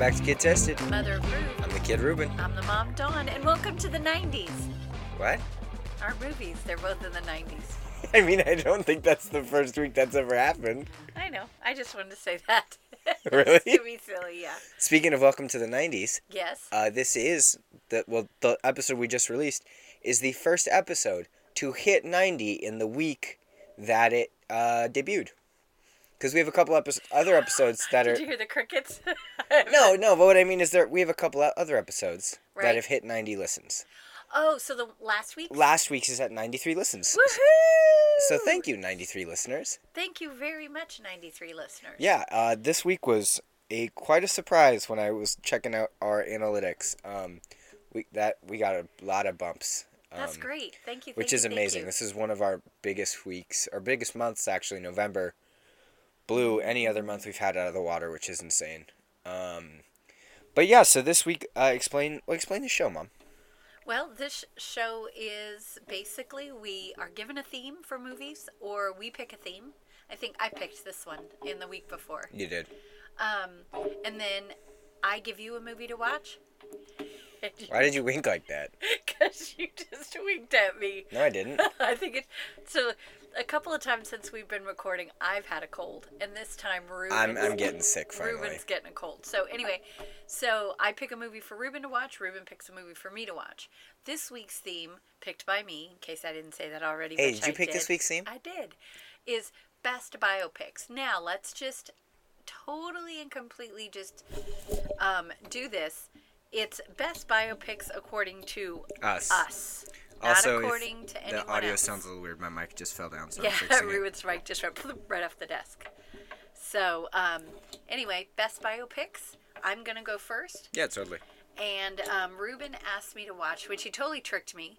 back to Kid Tested. Mother Ruth. I'm the Kid Ruben. I'm the mom Dawn, and welcome to the 90s. What? Our movies, they're both in the 90s. I mean, I don't think that's the first week that's ever happened. I know. I just wanted to say that. Really? to be silly, yeah. Speaking of Welcome to the 90s, Yes. uh, this is the well the episode we just released is the first episode to hit 90 in the week that it uh, debuted. Because we have a couple episodes, other episodes that are Did you hear the crickets? no, no. But what I mean is there we have a couple other episodes that have hit 90 listens. Oh, so the last week? Last week's is at 93 listens. Woohoo! So thank you, 93 listeners. Thank you very much, 93 listeners. Yeah, uh, this week was a quite a surprise when I was checking out our analytics. Um, we that we got a lot of bumps. Um, That's great. Thank you. Which thank is you, amazing. This is one of our biggest weeks, our biggest months actually. November blew any other month we've had out of the water, which is insane. Um, but yeah, so this week, uh, explain well, explain the show, mom. Well, this show is basically we are given a theme for movies, or we pick a theme. I think I picked this one in the week before. You did. Um, and then I give you a movie to watch. Why did you wink like that? Because you just winked at me. No, I didn't. I think it. So, a couple of times since we've been recording, I've had a cold, and this time Ruben's, I'm I'm getting sick finally. Ruben's getting a cold. So anyway, so I pick a movie for Ruben to watch. Ruben picks a movie for me to watch. This week's theme, picked by me, in case I didn't say that already. Hey, did you I pick this week's theme? I did. Is best biopics. Now let's just totally and completely just um, do this. It's best biopics according to Us. us, not Also, if according to anyone the audio else. sounds a little weird. My mic just fell down, so yeah, I'm. Ruben's right, just right, right off the desk. So, um, anyway, best biopics. I'm gonna go first, Yeah, totally. and um, Ruben asked me to watch, which he totally tricked me.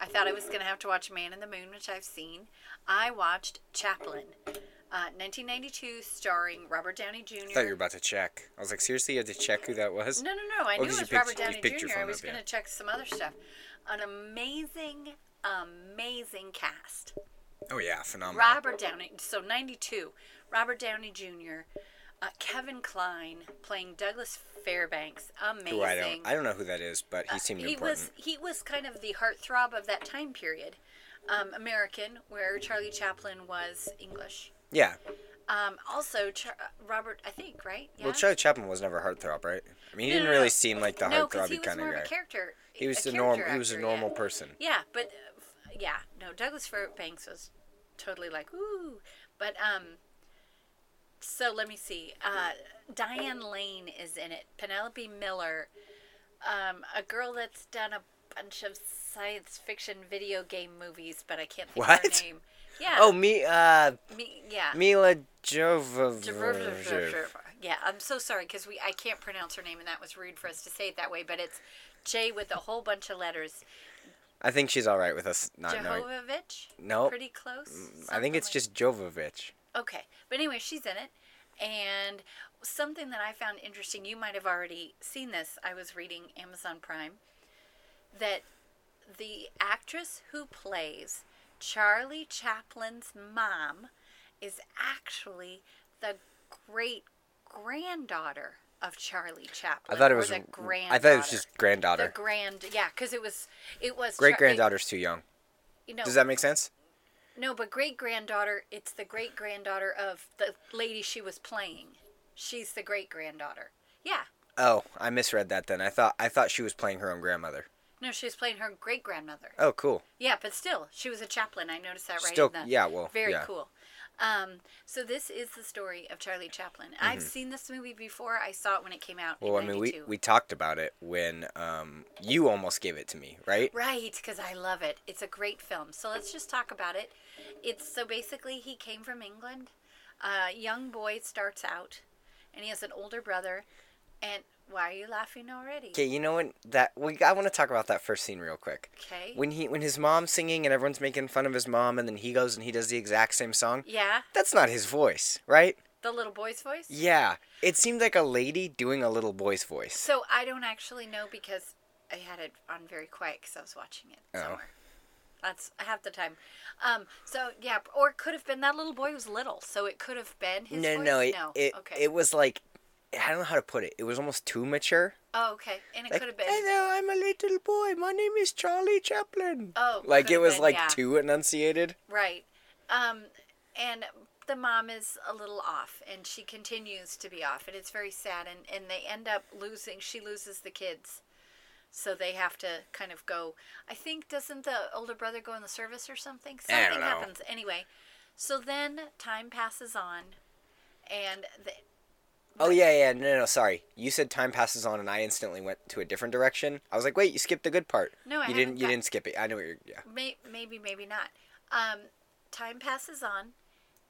I thought I was gonna have to watch Man in the Moon, which I've seen. I watched Chaplin, uh, 1992, starring Robert Downey Jr. I thought you were about to check. I was like, seriously, you had to check who that was? No, no, no. I Oh, knew it was picked- Robert Downey Jr. I was going to check some other stuff. An amazing, amazing cast. Oh yeah, phenomenal. Robert Downey. So 92. Robert Downey Jr. Uh, Kevin Kline playing Douglas Fairbanks. Amazing. Who I don't, I don't know who that is, but he seemed he important. was he was kind of the heartthrob of that time period. Um, American, where Charlie Chaplin was English. Yeah. Um, also, Char- Robert, I think, right? Yeah. Well, Charlie Chaplin was never a heartthrob, right? I mean, he No, didn't no, really no. seem like the no, 'cause he heartthrobby kind of guy. a character. He was a a normal. character He was a normal yeah. person. Yeah, but uh, yeah, no, Douglas Fairbanks was totally like ooh, but um. So let me see. Uh, Diane Lane is in it. Penelope Miller, um, a girl that's done a bunch of science fiction video game movies, but I can't think of her name. Yeah. Oh, me, uh, me, yeah. Milla Jovovich. Yeah, I'm so sorry because we I can't pronounce her name, and that was rude for us to say it that way. But it's J with a whole bunch of letters. I think she's all right with us not knowing. Jovovich. Nope. Pretty close. I think it's like- just Jovovich. okay. But anyway, she's in it, and something that I found interesting. You might have already seen this. I was reading Amazon Prime that the actress who plays Charlie Chaplin's mom is actually the great granddaughter of Charlie Chaplin. I thought it was. the granddaughter. I thought it was just the granddaughter. grand. Yeah, because it was it was Great granddaughter's too young. You know, Does that make sense? no, but great granddaughter. It's the great granddaughter of the lady she was playing. She's the great granddaughter. Yeah. Oh, I misread that then. I thought I thought she was playing her own grandmother. No, she was playing her great grandmother. Oh, cool. Yeah, but still, she was a Chaplin. I noticed that right Still, in the. yeah, well, Very yeah. cool. Um, so this is the story of Charlie Chaplin. I've seen this movie before. I saw it when it came out. Mm-hmm. Well, I mean, we we talked about it when um you almost gave it to me, right? Right, because I love it. It's a great film. So let's just talk about it. It's so basically he came from England. A young boy starts out, and he has an older brother. And why are you laughing already? Okay, you know what? That we I want to talk about that first scene real quick. Okay. When he when his mom's singing and everyone's making fun of his mom, and then he goes and he does the exact same song. Yeah, That's not his voice, right? the little boy's voice. Yeah, it seemed like a lady doing a little boy's voice. So I don't actually know because I had it on very quiet because I was watching it. So Oh. That's half the time. Um. So yeah, or it could have been that little boy was little, so it could have been his no, voice. no, it, no. it, okay. it was like I don't know how to put it. It was almost too mature. Oh, okay. And it Like, could have been. Hello, I'm a little boy. My name is Charlie Chaplin. Oh, like it was been, like yeah. too enunciated. Right. Um, and the mom is a little off, and she continues to be off, and it's very sad. And, and they end up losing, she loses the kids. So they have to kind of go. I think, doesn't the older brother go in the service or something? Something happens. Anyway, so then time passes on, and the, Oh yeah, yeah. No, no. Sorry. You said time passes on, and I instantly went to a different direction. I was like, wait, you skipped the good part. No, I you didn't. haven't You didn't skip it. I know what you're. Yeah. may, maybe, maybe not. Um, time passes on,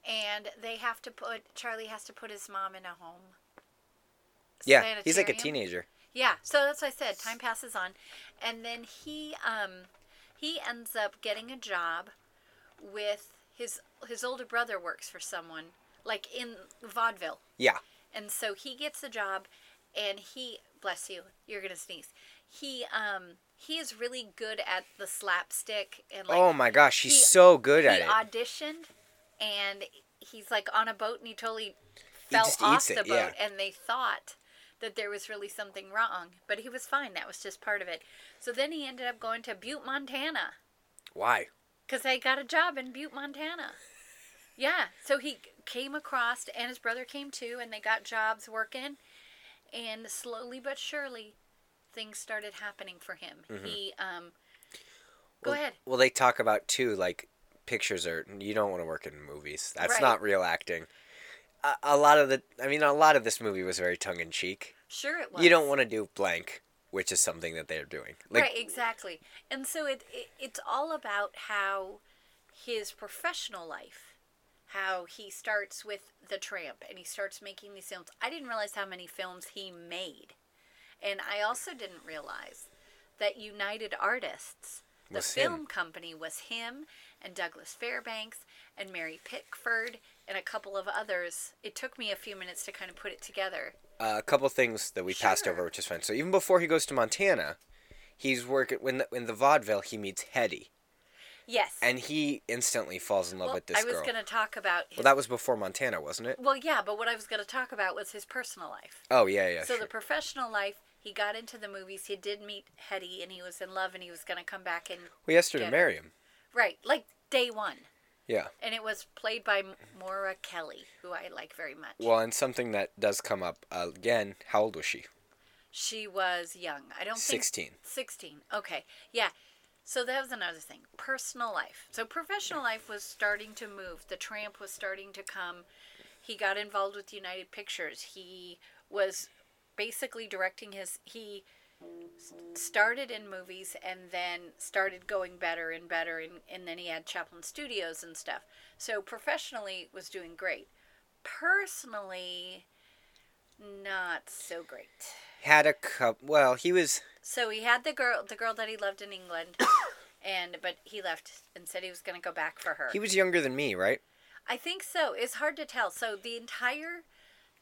and they have to put, Charlie has to put his mom in a home. Yeah. He's like a teenager. Yeah, so that's what I said. Time passes on, and then he um he ends up getting a job with his his older brother works for someone like in vaudeville, Yeah. And so he gets a job, and he bless you, you're gonna sneeze. He um he is really good at the slapstick and like oh my gosh, he's he- so good at he it. auditioned, and he's like on a boat, and he totally fell just off the it, boat, yeah. and they thought that there was really something wrong, but he was fine. That was just part of it. So then he ended up going to Butte, Montana, Why? because they got a job in Butte, Montana. Yeah, so he came across, and his brother came too, and they got jobs working, and slowly but surely, things started happening for him. He um. Go well, ahead. Well, they talk about too, like pictures are. You don't want to work in movies. That's Right. not real acting. A, a lot of the. I mean, a lot of this movie was very tongue in cheek. Sure, it was. You don't want to do blank, which is something that they're doing. Like, right, exactly. And so it, it it's all about how his professional life, how he starts with the tramp and he starts making these films. I didn't realize how many films he made. And I also didn't realize that United Artists, the Was him. film company was him and Douglas Fairbanks and Mary Pickford and a couple of others. It took me a few minutes to kind of put it together. uh, a couple things that we passed over, which is fine. So even before he goes to Montana, he's working when the, in the vaudeville. He meets Hetty, Yes. and he instantly falls in love well, with this I was girl. going to talk about his Well, that was before Montana, wasn't it? Well, yeah, but what I was going to talk about was his personal life. Oh yeah, yeah. so sure. the professional life, he got into the movies. He did meet Hetty, and he was in love, and he was going to come back and we asked her to marry him. right, like day one, Yeah. and it was played by Maura Kelly, who I like very much. Well, and something that does come up uh, again. How old was she? she was young. I don't think Sixteen. Sixteen. Okay, yeah. So that was another thing. Personal life. So professional life was starting to move. The tramp was starting to come. He got involved with United Pictures. He was basically directing his. He started in movies and then started going better and better, and, and then he had Chaplin Studios and stuff. So professionally was doing great. Personally, not so great. Had a cup. Well, he was. So he had the girl, the girl that he loved in England, and but he left and said he was going to go back for her. He was younger than me, right? I think so. It's hard to tell. So the entire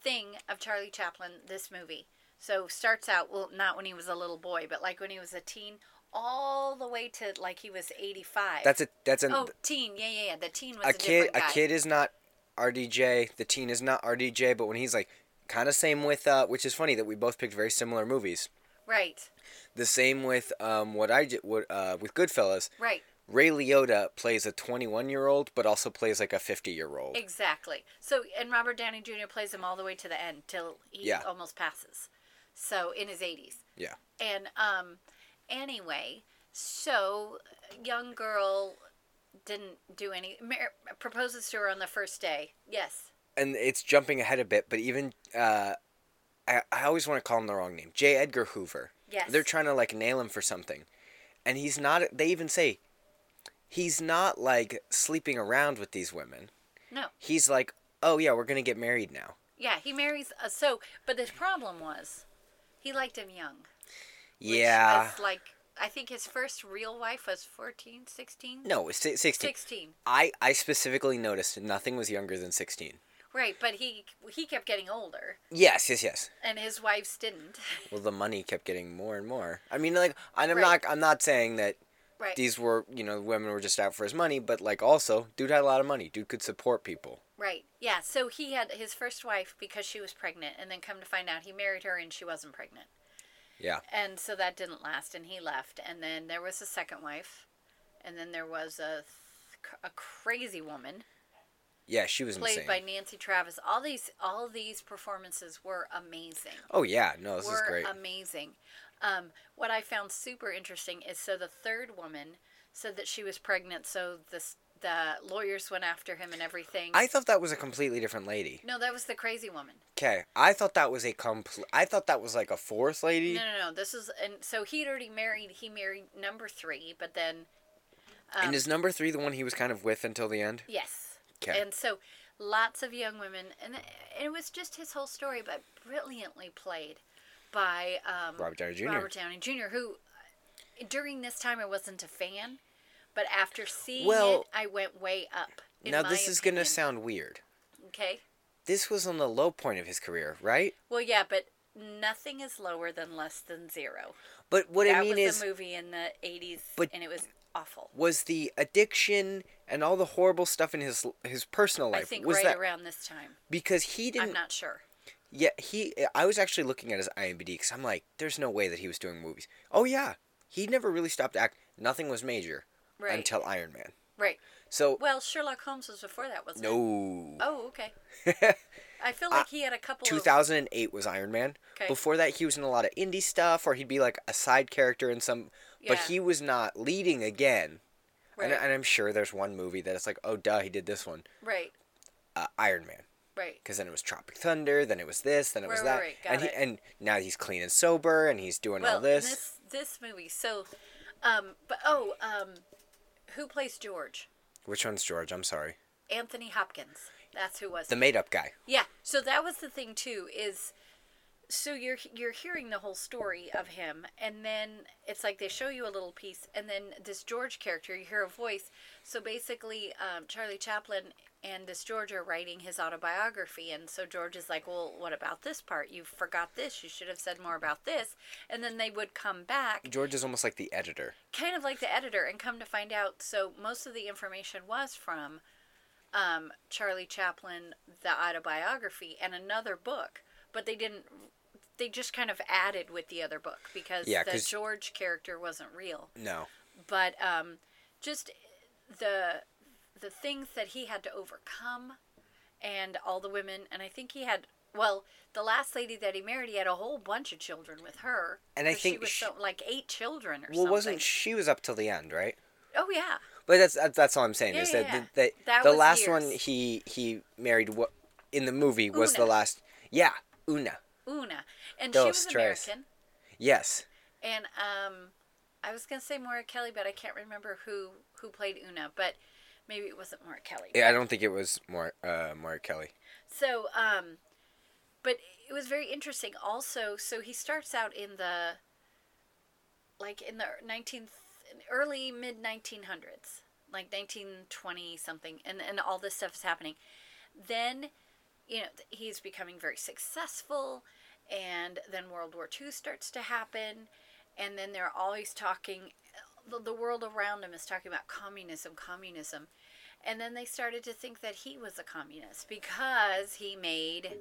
thing of Charlie Chaplin, this movie, so starts out well, not when he was a little boy, but like when he was a teen, all the way to like he was eighty-five. That's a. That's an. oh teen, yeah, yeah, yeah. The teen was a a, kid. A kid is not RDJ. The teen is not RDJ. But when he's like, kind of same with. Uh, which is funny that we both picked very similar movies. Right, The same with um what I did. What uh with Goodfellas. right, Ray Liotta plays a 21 year old, but also plays like a 50 year old. exactly. So and Robert Downey Jr. plays him all the way to the end till he Yeah. almost passes. So in his eighties. Yeah. And um, anyway, so young girl didn't do any. Mar- proposes to her on the first day. Yes. And it's jumping ahead a bit, but even uh, I I always want to call him the wrong name. J. Edgar Hoover. Yes. They're trying to like nail him for something, and he's not. They even say he's not like sleeping around with these women. No. He's like, oh yeah, we're gonna get married now. Yeah, he marries. Uh, so, but the problem was, he liked him young. Yeah. Was like I think his first real wife was 14, 16? No, 16. 16. I, I specifically noticed nothing was younger than 16. Right, but he he kept getting older, Yes, yes, yes. and his wives didn't. Well, the money kept getting more and more. I mean, like, I'm Right. not, I'm not saying that Right. these were you know women were just out for his money, but like also dude had a lot of money. Dude could support people. Right. Yeah. So he had his first wife because she was pregnant, and then come to find out he married her and she wasn't pregnant. Yeah. And so that didn't last, and he left. And then there was a second wife, and then there was a a crazy woman Yeah, she was played insane. by Nancy Travis. All these all these performances were amazing. oh yeah, no, this were is great. amazing. Um, what I found super interesting is so the third woman said that she was pregnant, so this the lawyers went after him and everything. I thought that was a completely different lady. no, that was the crazy woman. Okay, I thought that was a complete. I thought that was like a fourth lady. No, no, no. This is and so he'd already married. He married number three, but then um, and is number three the one he was kind of with until the end? yes, 'Kay. and so lots of young women, and it was just his whole story, but brilliantly played by um, Robert Downey Jr. Robert Downey Jr. Who during this time I wasn't a fan, but after seeing Well, it, I went way up. now this is gonna sound weird. okay. This was on the low point of his career, right? Well, yeah, but nothing is lower than less than zero. But what that I mean was is, a movie in the '80s, But- and it was awful. was the addiction and all the horrible stuff in his his personal life I think was right that around this time. because he didn't. I'm didn't sure. yeah he I was actually looking at his IMDb because I'm like there's no way that he was doing movies oh yeah he never really stopped acting. nothing was major Right. until Iron Man Right. so Well, Sherlock Holmes was before that, wasn't it? no Oh, okay. I feel uh, like he had a couple of 2008 was Iron Man Okay. before that he was in a lot of indie stuff or he'd be like a side character in some but Yeah. he was not leading again right, and, and I'm sure there's one movie that it's like oh duh he did this one right, uh, Iron Man right. because then it was Tropic Thunder, then it was this, then it was Right, that, right, right, got and he, it. and now he's clean and sober, and he's doing Well, all this. this this movie. So, um, but oh, um, who plays George? Which one's George? I'm sorry, Anthony Hopkins. That's who was. the made-up guy. Yeah. So that was the thing too. Is so you're you're hearing the whole story of him, and then it's like they show you a little piece, and then this George character, you hear a voice. So basically, um, Charlie Chaplin and this George are writing his autobiography, and so George is like, "Well, what about this part? You forgot this. You should have said more about this." And then they would come back, George is almost like the editor. kind of like the editor, and come to find out, so most of the information was from um, Charlie Chaplin, the autobiography, and another book, but they didn't. They just kind of added with the other book because Yeah, the George character wasn't real. No, But um, just the the things that he had to overcome, and all the women, and I think he had. Well, the last lady that he married, he had a whole bunch of children with her. And I think she was she- so, like eight children or well, something. Well, wasn't she was up till the end, right? Oh yeah. But that's that's, that's all I'm saying Yeah, is that yeah. the, that, That the last one he he married what in the movie was the last. Yeah, Una. Una, and Dos, she was tres. American. Yes, And um, I was gonna say Maura Kelly, but I can't remember who who played Una. But maybe it wasn't Maura Kelly. yeah, I don't think it was more uh Maura Kelly. So um, but it was very interesting. Also, so he starts out in the like in the nineteenth, early mid nineteen hundreds, like nineteen twenty something, and and all this stuff is happening. Then, you know, he's becoming very successful, and then World War II starts to happen, and then they're always talking. The, the world around him is talking about communism, communism. And then they started to think that he was a communist because he made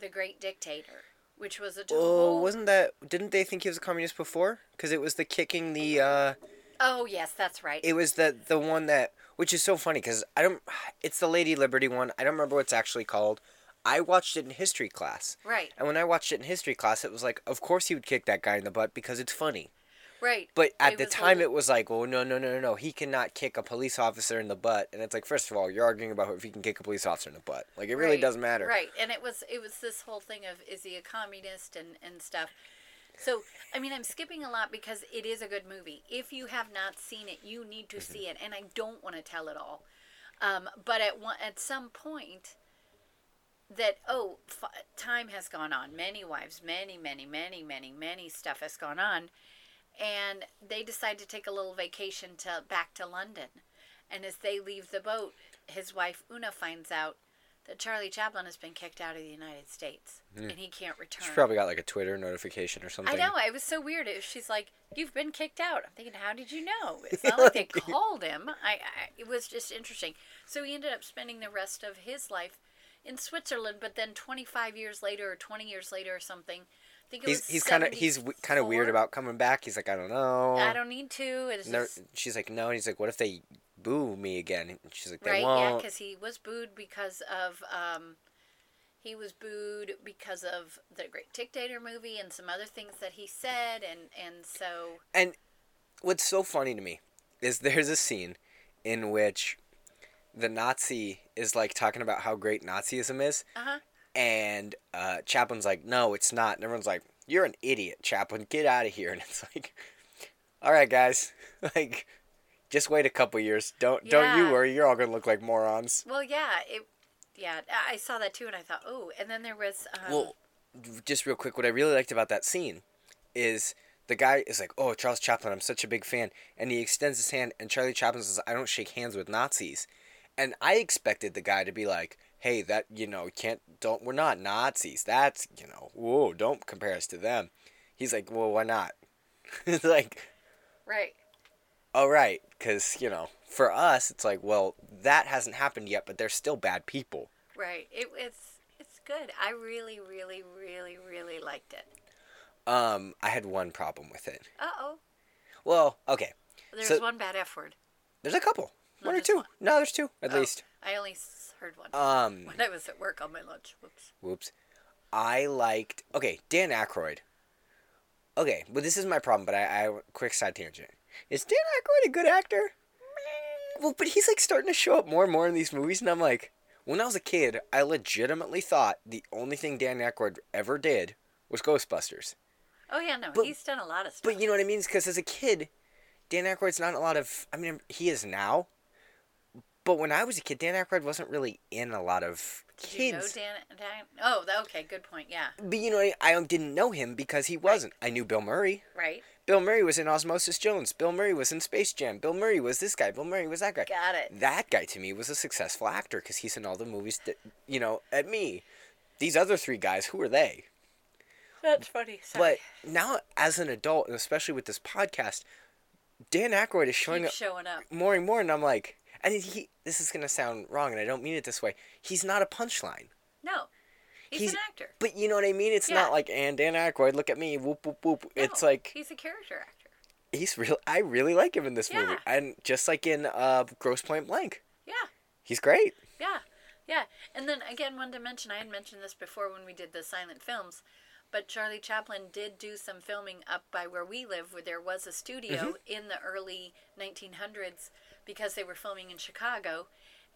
The Great Dictator, which was a total. Oh, wasn't that? Didn't they think he was a communist before? Because it was the kicking the. uh Oh, yes, that's right. It was the the one that, which is so funny because I don't. It's the Lady Liberty one. I don't remember what it's actually called. I watched it in history class, right, and when I watched it in history class, it was like, of course he would kick that guy in the butt because it's funny. right. But at It the time, it was like, well, no, no, no, no, no, he cannot kick a police officer in the butt. And it's like, first of all, you're arguing about if he can kick a police officer in the butt. Like, it really Right, doesn't matter. Right, and it was it was this whole thing of is he a communist and and stuff. So I mean, I'm skipping a lot because it is a good movie. If you have not seen it, you need Mm-hmm. to see it, and I don't want to tell it all. Um, but at one at some point, that oh, f- time has gone on. Many wives, many, many, many, many, many stuff has gone on, and they decide to take a little vacation to back to London. And as they leave the boat, his wife Una finds out that Charlie Chaplin has been kicked out of the United States hmm. and he can't return. She probably got like a Twitter notification or something. I know. It was so weird. It, she's like, "You've been kicked out." I'm thinking, "How did you know?" It's not like they called him. I, I. It was just interesting. So he ended up spending the rest of his life in Switzerland, but then 25 years later, or 20 years later, or something. I think He's he's kind of he's w- kind of weird about coming back. He's like, I don't know. I don't need to. It's No, just, she's like, no. And he's like, what if they boo me again? And she's like, they right? Yeah, won't. because he was booed because of um, he was booed because of the Great Dictator movie and some other things that he said, and and so And what's so funny to me is there's a scene in which the Nazi is like talking about how great Nazism is, uh huh. And uh, Chaplin's like, no, it's not. And everyone's like, you're an idiot, Chaplin. Get out of here. And it's like, all right, guys, like, just wait a couple years. Don't don't you worry. You're all gonna look like morons. Well, yeah, it, yeah, I- I saw that too, and I thought, oh, and then there was, um, Well, just real quick, what I really liked about that scene is the guy is like, "Oh, Charles Chaplin, I'm such a big fan," and he extends his hand, and Charlie Chaplin says, "I don't shake hands with Nazis," and I expected the guy to be like, "Hey, that you know, can't don't we're not Nazis. That's you know, whoa, don't compare us to them." He's like, "Well, why not?" it's like, right, "All right," because you know, for us, it's like, well, that hasn't happened yet, but they're still bad people. right. It, it's it's good. I really, really, really, really liked it. Um, I had one problem with it. Uh oh, Well, okay. there's So- one bad F word. There's a couple. No, one or two. one. No, there's two at Oh, least. I only heard one Um, when I was at work on my lunch. Whoops. whoops. I liked. Okay, Dan Aykroyd. Okay, but this is my problem. But I, I quick side tangent. Is Dan Aykroyd a good actor? Well, but he's like starting to show up more and more in these movies, and I'm like, when I was a kid, I legitimately thought the only thing Dan Aykroyd ever did was Ghostbusters. Oh yeah, no, But- he's done a lot of stuff. But you know what I mean? Because as a kid, Dan Aykroyd's not a lot of. I mean, he is now. But when I was a kid, Dan Aykroyd wasn't really in a lot of Did you know kids. Dan, Dan? Oh, okay, good point. Yeah, But you know, I, I didn't know him because he wasn't. I knew Bill Murray. right. Bill Murray was in Osmosis Jones. Bill Murray was in Space Jam. Bill Murray was this guy. Bill Murray was that guy. Got it. That guy to me was a successful actor because he's in all the movies that, you know, at me. These other three guys, who are they? That's funny. Sorry. But now, as an adult, and especially with this podcast, Dan Aykroyd is showing Keep up showing up. more and more, and I'm like, and he. This is gonna sound wrong, and I don't mean it this way. He's not a punchline. No, he's, He's- an actor. But you know what I mean? It's Yeah. not like, and Dan Aykroyd, look at me, whoop whoop whoop. it's like he's a character actor. he's real. I really like him in this movie, and just like in uh, Grosse Pointe Blank, Yeah. he's great. Yeah, yeah. And then again, one to mention, I had mentioned this before when we did the silent films, but Charlie Chaplin did do some filming up by where we live, where there was a studio Mm-hmm. in the early 1900s because they were filming in Chicago.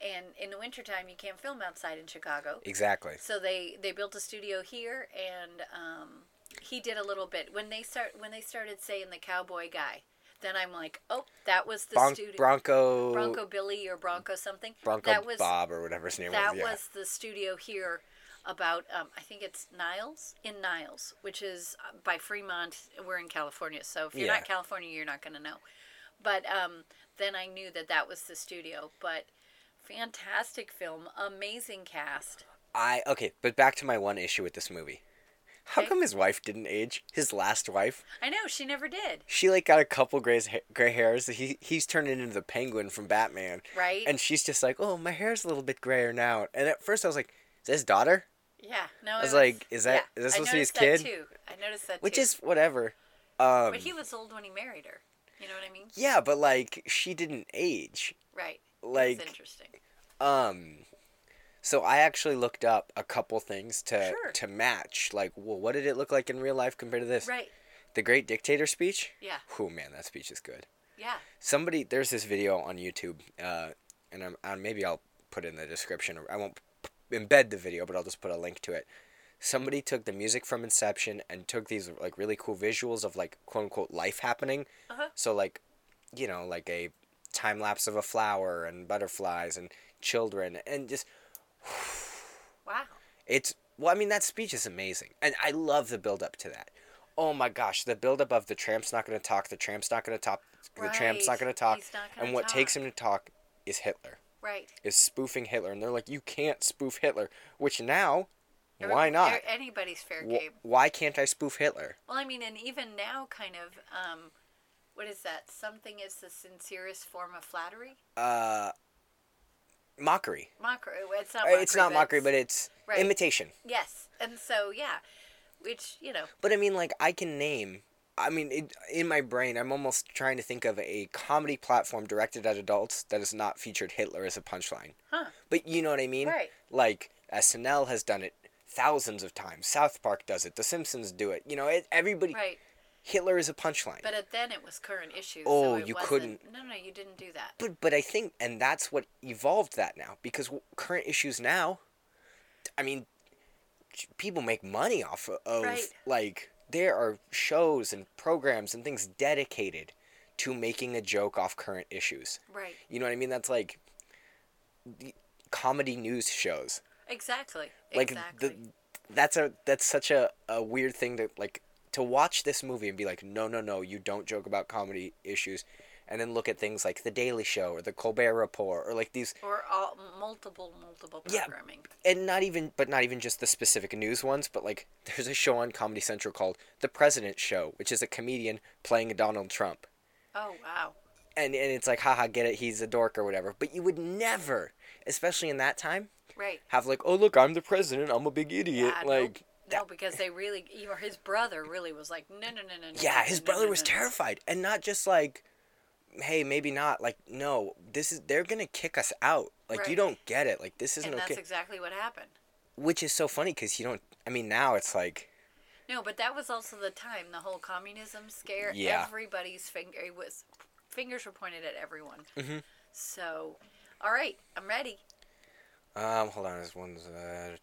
And in the wintertime, you can't film outside in Chicago. Exactly. So they, they built a studio here, and um, he did a little bit when they start when they started saying the cowboy guy. Then I'm like, oh, that was the Bron- studio. Bronco. Bronco Billy or Bronco something. Bronco that was Bob or whatever his name that was. Yeah. was the studio here about um, I think it's Niles in Niles, which is uh, by Fremont. We're in California, so if you're Yeah. not California, you're not going to know. But um, then I knew that that was the studio. But fantastic film, amazing cast. I okay, but back to my one issue with this movie. How Okay. come his wife didn't age? His last wife. I know she never did, She like got a couple gray gray hairs. He he's turned into the Penguin from Batman, right? and she's just like, oh, my hair's a little bit grayer now. And at first I was like, is that his daughter? yeah, no. I it was like, is that- yeah, is that supposed to be his noticed kid? that Too. I noticed that Which too. is whatever. Um, but he was old when he married her. You know what I mean? yeah, but like she didn't age. Right. Like It's interesting. um, so I actually looked up a couple things to Sure. to match. Like, well, what did it look like in real life compared to this? Right. The Great Dictator speech. Yeah. Oh man, that speech is good. Yeah. somebody there's this video on YouTube, uh, and I'm, uh, maybe I'll put it in the description. I won't p- embed the video, but I'll just put a link to it. Somebody took the music from Inception and took these like really cool visuals of like quote unquote life happening. Uh-huh. So like, you know, like a time lapse of a flower and butterflies and children and just Wow. it's well, I mean that speech is amazing, and I love the build up to that. Oh my gosh, the build up of the tramp's not going to talk. The tramp's not going to talk. The tramp's not going to talk. He's not gonna and what takes him to talk is Hitler. Right. is spoofing Hitler, and they're like, you can't spoof Hitler. Which now, why not? anybody's fair Wh- game. why can't I spoof Hitler? Well, I mean, and even now, kind of, um, what is that? Something is the sincerest form of flattery. Uh, mockery. Mockery. It's not. Mockery, it's not mockery, but it's Right. imitation. yes. And so, yeah, which you know, But I mean, like, I can name. I mean, it, in my brain, I'm almost trying to think of a comedy platform directed at adults that has not featured Hitler as a punchline. huh? But you know what I mean? Right. Like, SNL has done it thousands of times. South Park does it. The Simpsons do it. You know, it, everybody. Right. Hitler is a punchline. But at then it was current issues. Oh, so you wasn't- couldn't- No, no, you didn't do that. But but I think and that's what evolved that now because current issues now, I mean, people make money off of Right. like there are shows and programs and things dedicated to making a joke off current issues. Right. You know what I mean? That's like comedy news shows. Exactly. Like exactly. the that's a that's such a, a weird thing to like to watch this movie and be like no no no you don't joke about comedy issues and then look at things like the Daily Show or the Colbert Report or like these or all multiple, multiple Yeah. programming. and not even but not even just the specific news ones but like there's a show on Comedy Central called The President Show which is a comedian playing Donald Trump Oh wow. and and it's like haha get it he's a dork or whatever but you would never especially in that time Right. have like oh look I'm the president I'm a big idiot Yeah, like no, no, because they really, or his brother really was like, no, no, no, no. no, Yeah, no, his brother was no, no." terrified, and not just like, hey, maybe not. Like, no, this is they're gonna kick us out. Like, you don't get it. Like, this isn't And that's okay. exactly what happened. Which is so funny because you don't. I mean, now it's like, No, but that was also the time the whole communism scare. Yeah. Everybody's finger it was fingers were pointed at everyone. Mhm. So, all right, I'm ready. Um, hold on, this one's uh.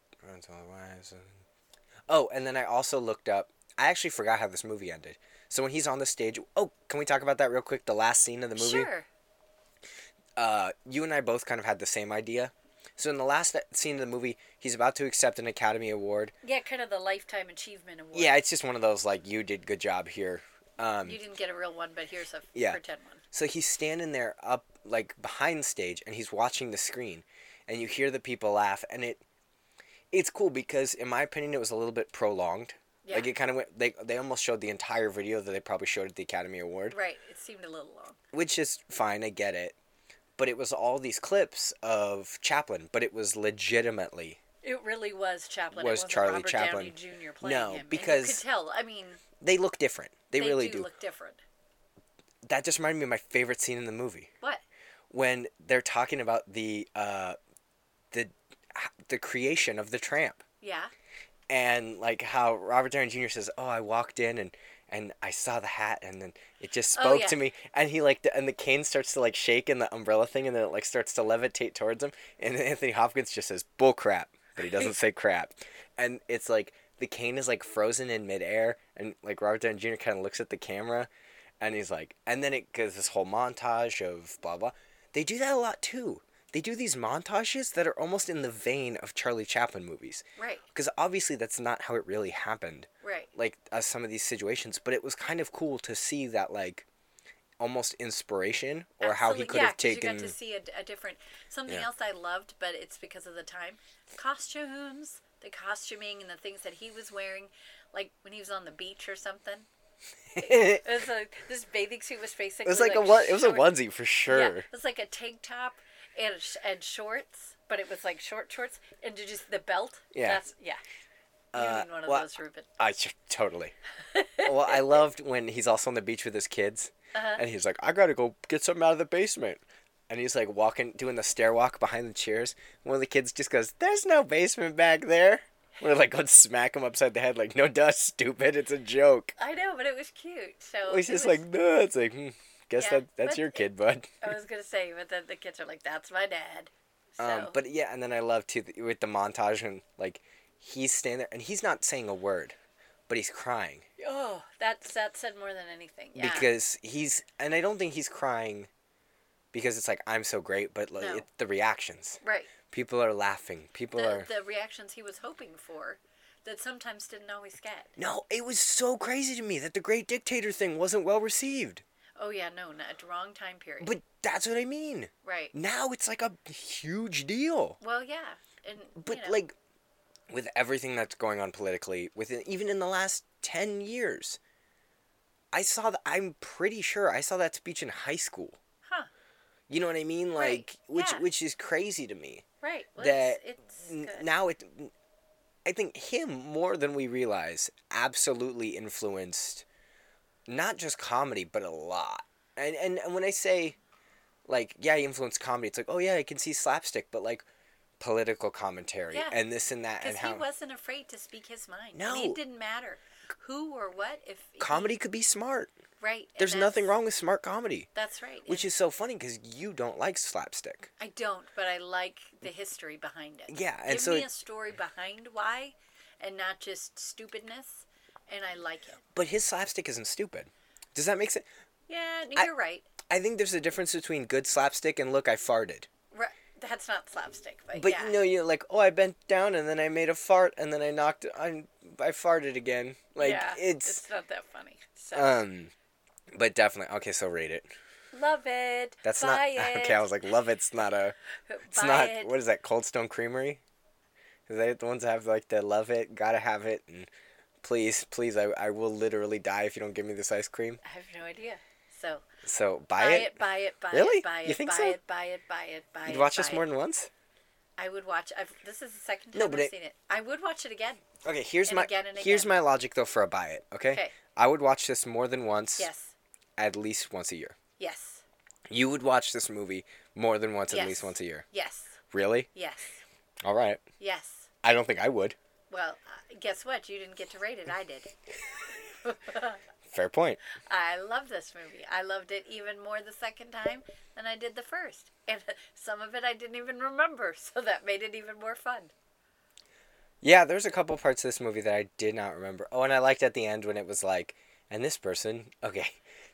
Oh, and then I also looked up. I actually forgot how this movie ended. So when he's on the stage, oh, can we talk about that real quick? The last scene of the movie. Sure. uh, you and I both kind of had the same idea. So in the last scene of the movie, he's about to accept an Academy Award. Yeah, kind of the lifetime achievement award. Yeah, it's just one of those like you did good job here. Um, You didn't get a real one, but here's a Yeah. pretend one. so he's standing there up like behind stage and he's watching the screen, and you hear the people laugh, and it it's cool because in my opinion it was a little bit prolonged. Yeah. Like it kind of went. They they almost showed the entire video that they probably showed at the Academy Award. Right. It seemed a little long. which is fine. I get it, but it was all these clips of Chaplin, but it was legitimately It really was Chaplin. Was Charlie Robert Chaplin. Downey Jr. playing No, him. Because- you could tell. I mean, they look different. They, they, really do, do. look different. That just reminded me of my favorite scene in the movie What? when they're talking about the uh, the creation of the tramp Yeah. and like how Robert Downey Jr. says, "Oh, I walked in and." And I saw the hat, and then it just Oh, spoke yeah. to me. And he like, the, and the cane starts to like shake in the umbrella thing, and then it like starts to levitate towards him. And Anthony Hopkins just says "bull crap," but he doesn't say crap. And it's like the cane is like frozen in midair, and like Robert Downey Jr. kind of looks at the camera, and he's like, and then it goes this whole montage of blah blah. They do that a lot too. They do these montages that are almost in the vein of Charlie Chaplin movies, Right. because obviously that's not how it really happened. Right. Like uh, some of these situations, but it was kind of cool to see that like almost inspiration or how he could yeah, have taken. You got to see a, a different something Yeah. else I loved, but it's because of the time. Costumes, the costuming, and the things that he was wearing, like when he was on the beach or something. it was like this bathing suit was basically. It was like, a one. It was a onesie for sure. Yeah, it was like a tank top and and shorts, but it was like short shorts and just the belt. Yeah. That's yeah. You Uh, need one of well, those, Ruben. I totally. well, I loved when he's also on the beach with his kids, Uh-huh. and he's like, "I gotta go get something out of the basement," and he's like walking, doing the stair walk behind the chairs. One of the kids just goes, "There's no basement back there." We're like, go smack him upside the head, like, "No, dust, stupid, it's a joke." I know, but it was cute. So He's just was- like, "No," it's like, hmm, guess Yeah, that that's your it- kid, bud. I was gonna say, but then the kids are like, "That's my dad." So, Um, but yeah, and then I love too th- with the montage and like he's standing there and he's not saying a word, but he's crying oh, that's that said more than anything. Yeah. because he's and I don't think he's crying because it's like I'm so great, but like No. it's the reactions. right. People are laughing. People The are the reactions he was hoping for, that sometimes didn't always get. no. It was so crazy to me that the Great Dictator thing wasn't well received. Oh yeah, no, not wrong time period. But that's what I mean. right. Now it's like a huge deal. Well, yeah, and But you know, like with everything that's going on politically, within even in the last 10 years, I saw that I'm pretty sure I saw that speech in high school. huh? You know what I mean? Like Right, which yeah. which is crazy to me. Right. Well, that it's, it's N- now it I think him more than we realize absolutely influenced not just comedy but a lot. And and, and when I say like yeah, he influenced comedy, it's like, "Oh yeah, I can see slapstick," but like political commentary Yeah. and this and that and because he wasn't afraid to speak his mind. I No. mean, it didn't matter who or what. If he- comedy could be smart. right? There's nothing wrong with smart comedy, That's right. which and is so funny because you don't like slapstick. I don't, but I like the history behind it. Yeah, and Give so me it- a story behind why, and not just stupidness, and I like it. But his slapstick isn't stupid. Does that make sense? Yeah, I- you're right. I think there's a difference between good slapstick and look, I farted. Right. That's not slapstick, but, But yeah. you know, you're like, oh, I bent down and then I made a fart and then I knocked, I, I farted again. Like yeah, it's, it's not that funny. So um, but definitely okay. So rate it. love it. That's not it. okay. I was like, love it's not a, it's Buy not. it. What is that? Cold Stone Creamery. Is that the ones that have like the love it, gotta have it, and please, please, I, I will literally die if you don't give me this ice cream. I have no idea. So So buy, it. buy it. it, buy it, buy Really? it, buy You it, think buy so? it, buy it, buy it, buy it. You'd watch this it. more than once. I would watch. I've, this is the second time No, I've it- seen it. I would watch it again. Okay, here's my again and here's my logic though for a buy it. Okay. Okay. I would watch this more than once. Yes. At least once a year. Yes. You would watch this movie more than once, at least once a year. Yes. Really? Yes. All right. Yes. I don't think I would. Well, uh, guess what? You didn't get to rate it. I did. Fair point. I love this movie. I loved it even more the second time than I did the first. And some of it I didn't even remember, so that made it even more fun. Yeah, there's a couple parts of this movie that I did not remember. Oh, and I liked at the end when it was like, and this person. Okay.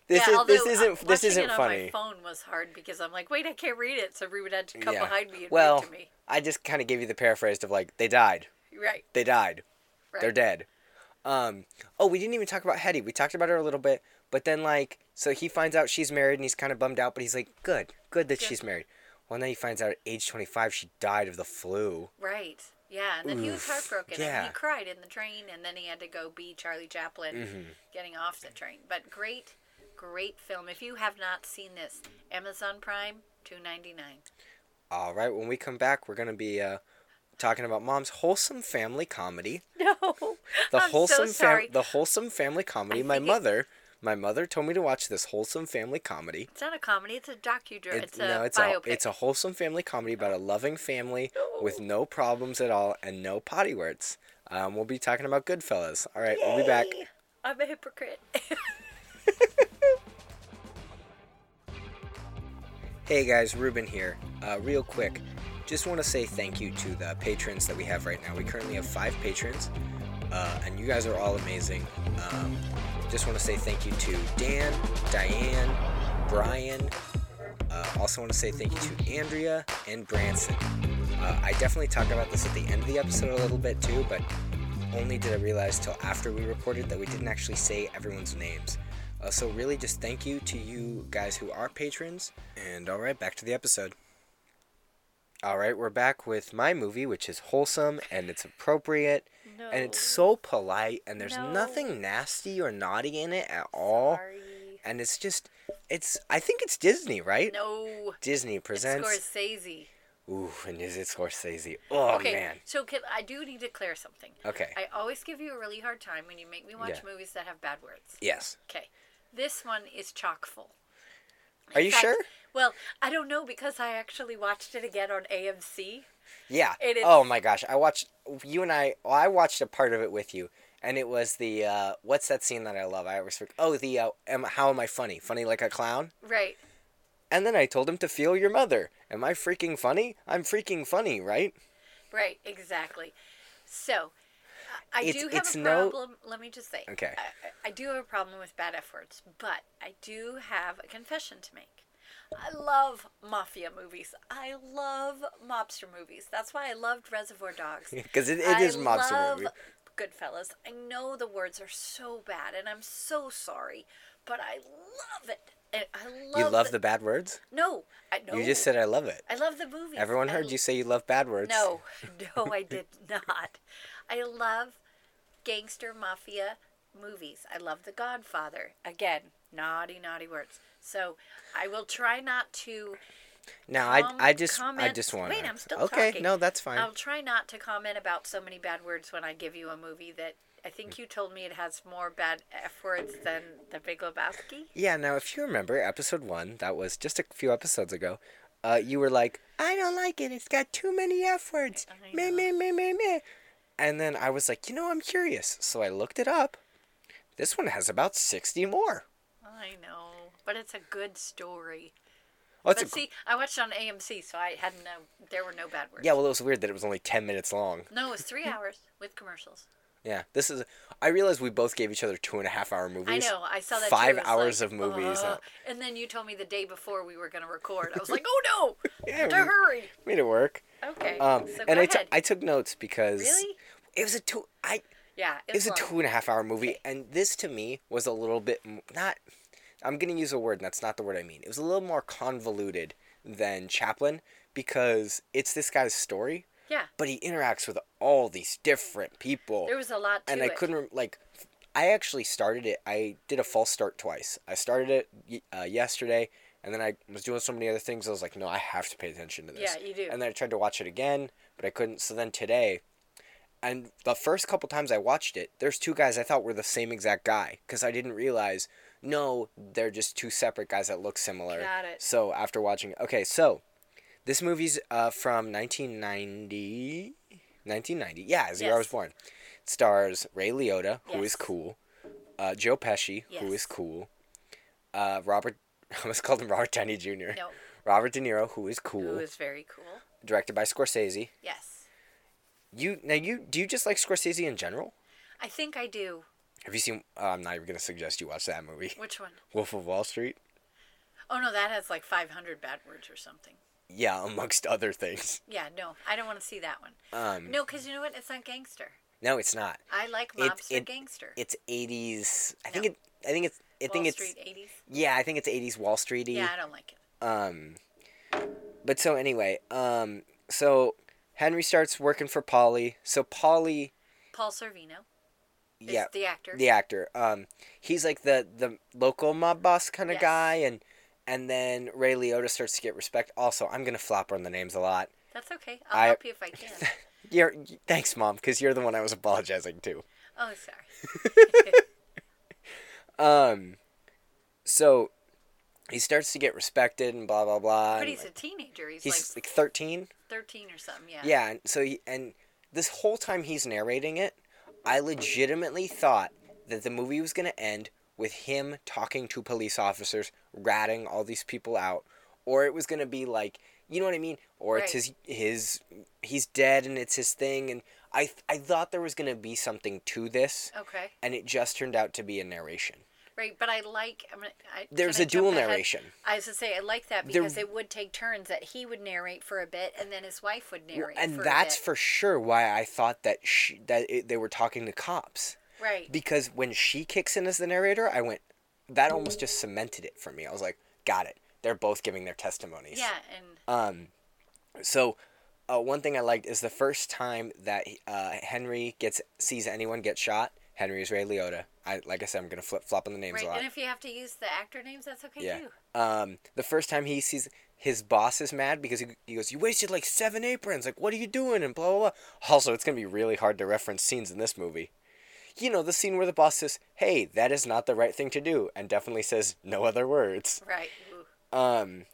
This yeah, is this uh, isn't this watching isn't it on funny. My phone was hard because I'm like, wait, I can't read it, so Ruben had to come Yeah. behind me and Well, read to me. I just kind of gave you the paraphrased of like they died. Right. They died. Right. They're dead. Um. Oh, we didn't even talk about Hetty. We talked about her a little bit, but then like, so he finds out she's married and he's kind of bummed out, but he's like, good, good that she's married. Well, then he finds out at age 25 she died of the flu. Right. Yeah, and then he was heartbroken yeah. and he cried in the train and then he had to go be Charlie Chaplin Mm-hmm. getting off the train. But great, great film. If you have not seen this, Amazon Prime, two ninety nine. All right, when we come back, we're gonna be uh, talking about mom's wholesome family comedy. No. The I'm wholesome so sorry. the wholesome family comedy. I My think it- mother, my mother told me to watch this wholesome family comedy. It's not a comedy, it's a docudrama. It- It's a no, it's biopic. a it's a wholesome family comedy about a loving family with no problems at all and no potty words. Um, we'll be talking about Goodfellas. All right, we'll be back. I'm a hypocrite. Hey guys, Ruben here. Uh, real quick, just want to say thank you to the patrons that we have right now. We currently have five patrons, uh, and you guys are all amazing. Um, just want to say thank you to Dan, Diane, Brian. Uh, also want to say thank you to Andrea and Branson. Uh, I definitely talk about this at the end of the episode a little bit too, but only did I realize till after we recorded that we didn't actually say everyone's names. Uh, so really, just thank you to you guys who are patrons. And all right, back to the episode. All right, we're back with my movie, which is wholesome and it's appropriate no. and it's so polite and there's No. nothing nasty or naughty in it at all. Sorry. And it's just, it's. I think it's Disney, right? No. Disney It's presents. Scorsese. Ooh, and is it Scorsese? Oh okay, man. so can, I do need to clear something. Okay. I always give you a really hard time when you make me watch Yeah. movies that have bad words. yes. Okay. This one is chock full. Are you fact- sure? Well, I don't know because I actually watched it again on AMC. Yeah. It is- Oh my gosh, I watched you and I. Well, I watched a part of it with you, and it was the uh, what's that scene that I love? I always forget. Oh, the uh, am, how am I funny? Funny like a clown. Right. And then I told him to feel your mother. Am I freaking funny? I'm freaking funny, right? Right, exactly. So, I It's- do have it's a no- problem. Let me just say. Okay. I, I I do have a problem with bad F words, but I do have a confession to make. I love mafia movies. I love mobster movies. That's why I loved Reservoir Dogs. Because it, it I mobster love movie. Goodfellas. I know the words are so bad, and I'm so sorry, but I love it. And I love. You love the bad words? No, I no. You just said I love it. I love the movie. Everyone heard l- you say you love bad words. No, no, I did not. I love gangster mafia movies. I love The Godfather. Again, naughty, naughty words. So I will try not to. Now I com- I just I comment- just want Wait, I'm still Okay, talking. no, that's fine. I'll try not to comment about so many bad words when I give you a movie that I think you told me it has more bad F words than The Big Lebowski. Yeah, now if you remember episode 1, that was just a few episodes ago. Uh, you were like, I don't like it. It's got too many F words. I Meh, know. meh, meh, meh, meh. And then I was like, you know, I'm curious. So I looked it up. This one has about 60 more. I know, but it's a good story. Oh, it's but a, see, I watched it on AMC, so I had no. There were no bad words. yeah, well, it was weird that it was only 10 minutes long. No, it was three hours with commercials. Yeah, this is. I realized we both gave each other two and a half hour movies. I know. I saw that. Five. Hours like, of movies. uh, uh, and then you told me the day before we were going to record. I was like, oh no, Yeah, to we- hurry. made it work. Okay. Um, so and I, t- ahead. I took notes because Really? it was a two. I yeah, it was a two and a half hour movie, and this to me was a little bit not. I'm gonna use a word, and that's not the word I mean. It was a little more convoluted than Chaplin because it's this guy's story, Yeah, but he interacts with all these different people, there was a lot to and it. I couldn't rem- like. I actually started it. I did a false start twice. I started it uh, yesterday, and then I was doing so many other things. I was like, no, I have to pay attention to this. Yeah, you do. And then I tried to watch it again, but I couldn't. So then today, and the first couple times I watched it, there's two guys I thought were the same exact guy because I didn't realize. No, they're just two separate guys that look similar. Got it. So after watching, okay, so this movie's uh, from 1990. 1990. Yeah, as year I was born. It stars Ray Liotta, who is Yes. cool. Uh, Joe Pesci, who is cool. Uh, Robert, I almost called him Robert Downey Jr. No, Robert De Niro, who is cool. it was very cool. Directed by Scorsese. Yes, You now you do you just like Scorsese in general? I think I do. Have you seen? Uh, I'm not even gonna suggest you watch that movie, Which one? Wolf of Wall Street. Oh no, that has like 500 bad words or something. Yeah, amongst other things. Yeah, no, I don't want to see that one. Um, No, because you know what? It's not gangster. no, it's not. I like It- mobster it- gangster. It's 80s. I think it. I think it's. I think Wall it's. Street 80s. Yeah, I think it's 80s Wall Street. Yeah, I don't like it. Um, but so anyway, um, so Henry starts working for Polly. So Polly, Paul Sorvino is yeah, the actor. the actor. Um, he's like the the local mob boss kind of Yes. guy, and and then Ray Liotta starts to get respect. Also, I'm gonna flop on the names a lot. That's okay. I'll I- help you if I can. You're thanks, mom, because you're the one I was apologizing to. oh, sorry. Um, so he starts to get respected and blah blah blah. But he's a teenager. He's, he's like like 13. 13 or something. Yeah. Yeah, and so he, and this whole time he's narrating it, I legitimately thought that the movie was going to end with him talking to police officers, ratting all these people out, or it was going to be like, you know what I mean, or it's his his he's dead and it's his thing and I I thought there was going to be something to this Okay. and it just turned out to be a narration. Right, but I like. I'm gonna, I, There's a I dual narration. I was to say I like that There- because it would take turns that he would narrate for a bit and then his wife would narrate. and for a that's for sure why I thought that she, that it, they were talking to cops. right. because when she kicks in as the narrator, I went, that almost just cemented it for me. I was like, got it. They're both giving their testimonies. Yeah, and Um, so, uh, one thing I liked is the first time that uh, Henry gets sees anyone get shot. Henry is Ray Liotta. I like I said, I'm gonna flip flop on the names right, a lot. and if you have to use the actor names, that's okay Yeah. too. Um, the first time he sees his boss is mad because he, he goes, "You wasted like seven aprons. Like, what are you doing?" And blah blah blah. Also, it's gonna be really hard to reference scenes in this movie. You know, the scene where the boss says, "Hey, that is not the right thing to do," and definitely says no other words. Right. Ooh. Um,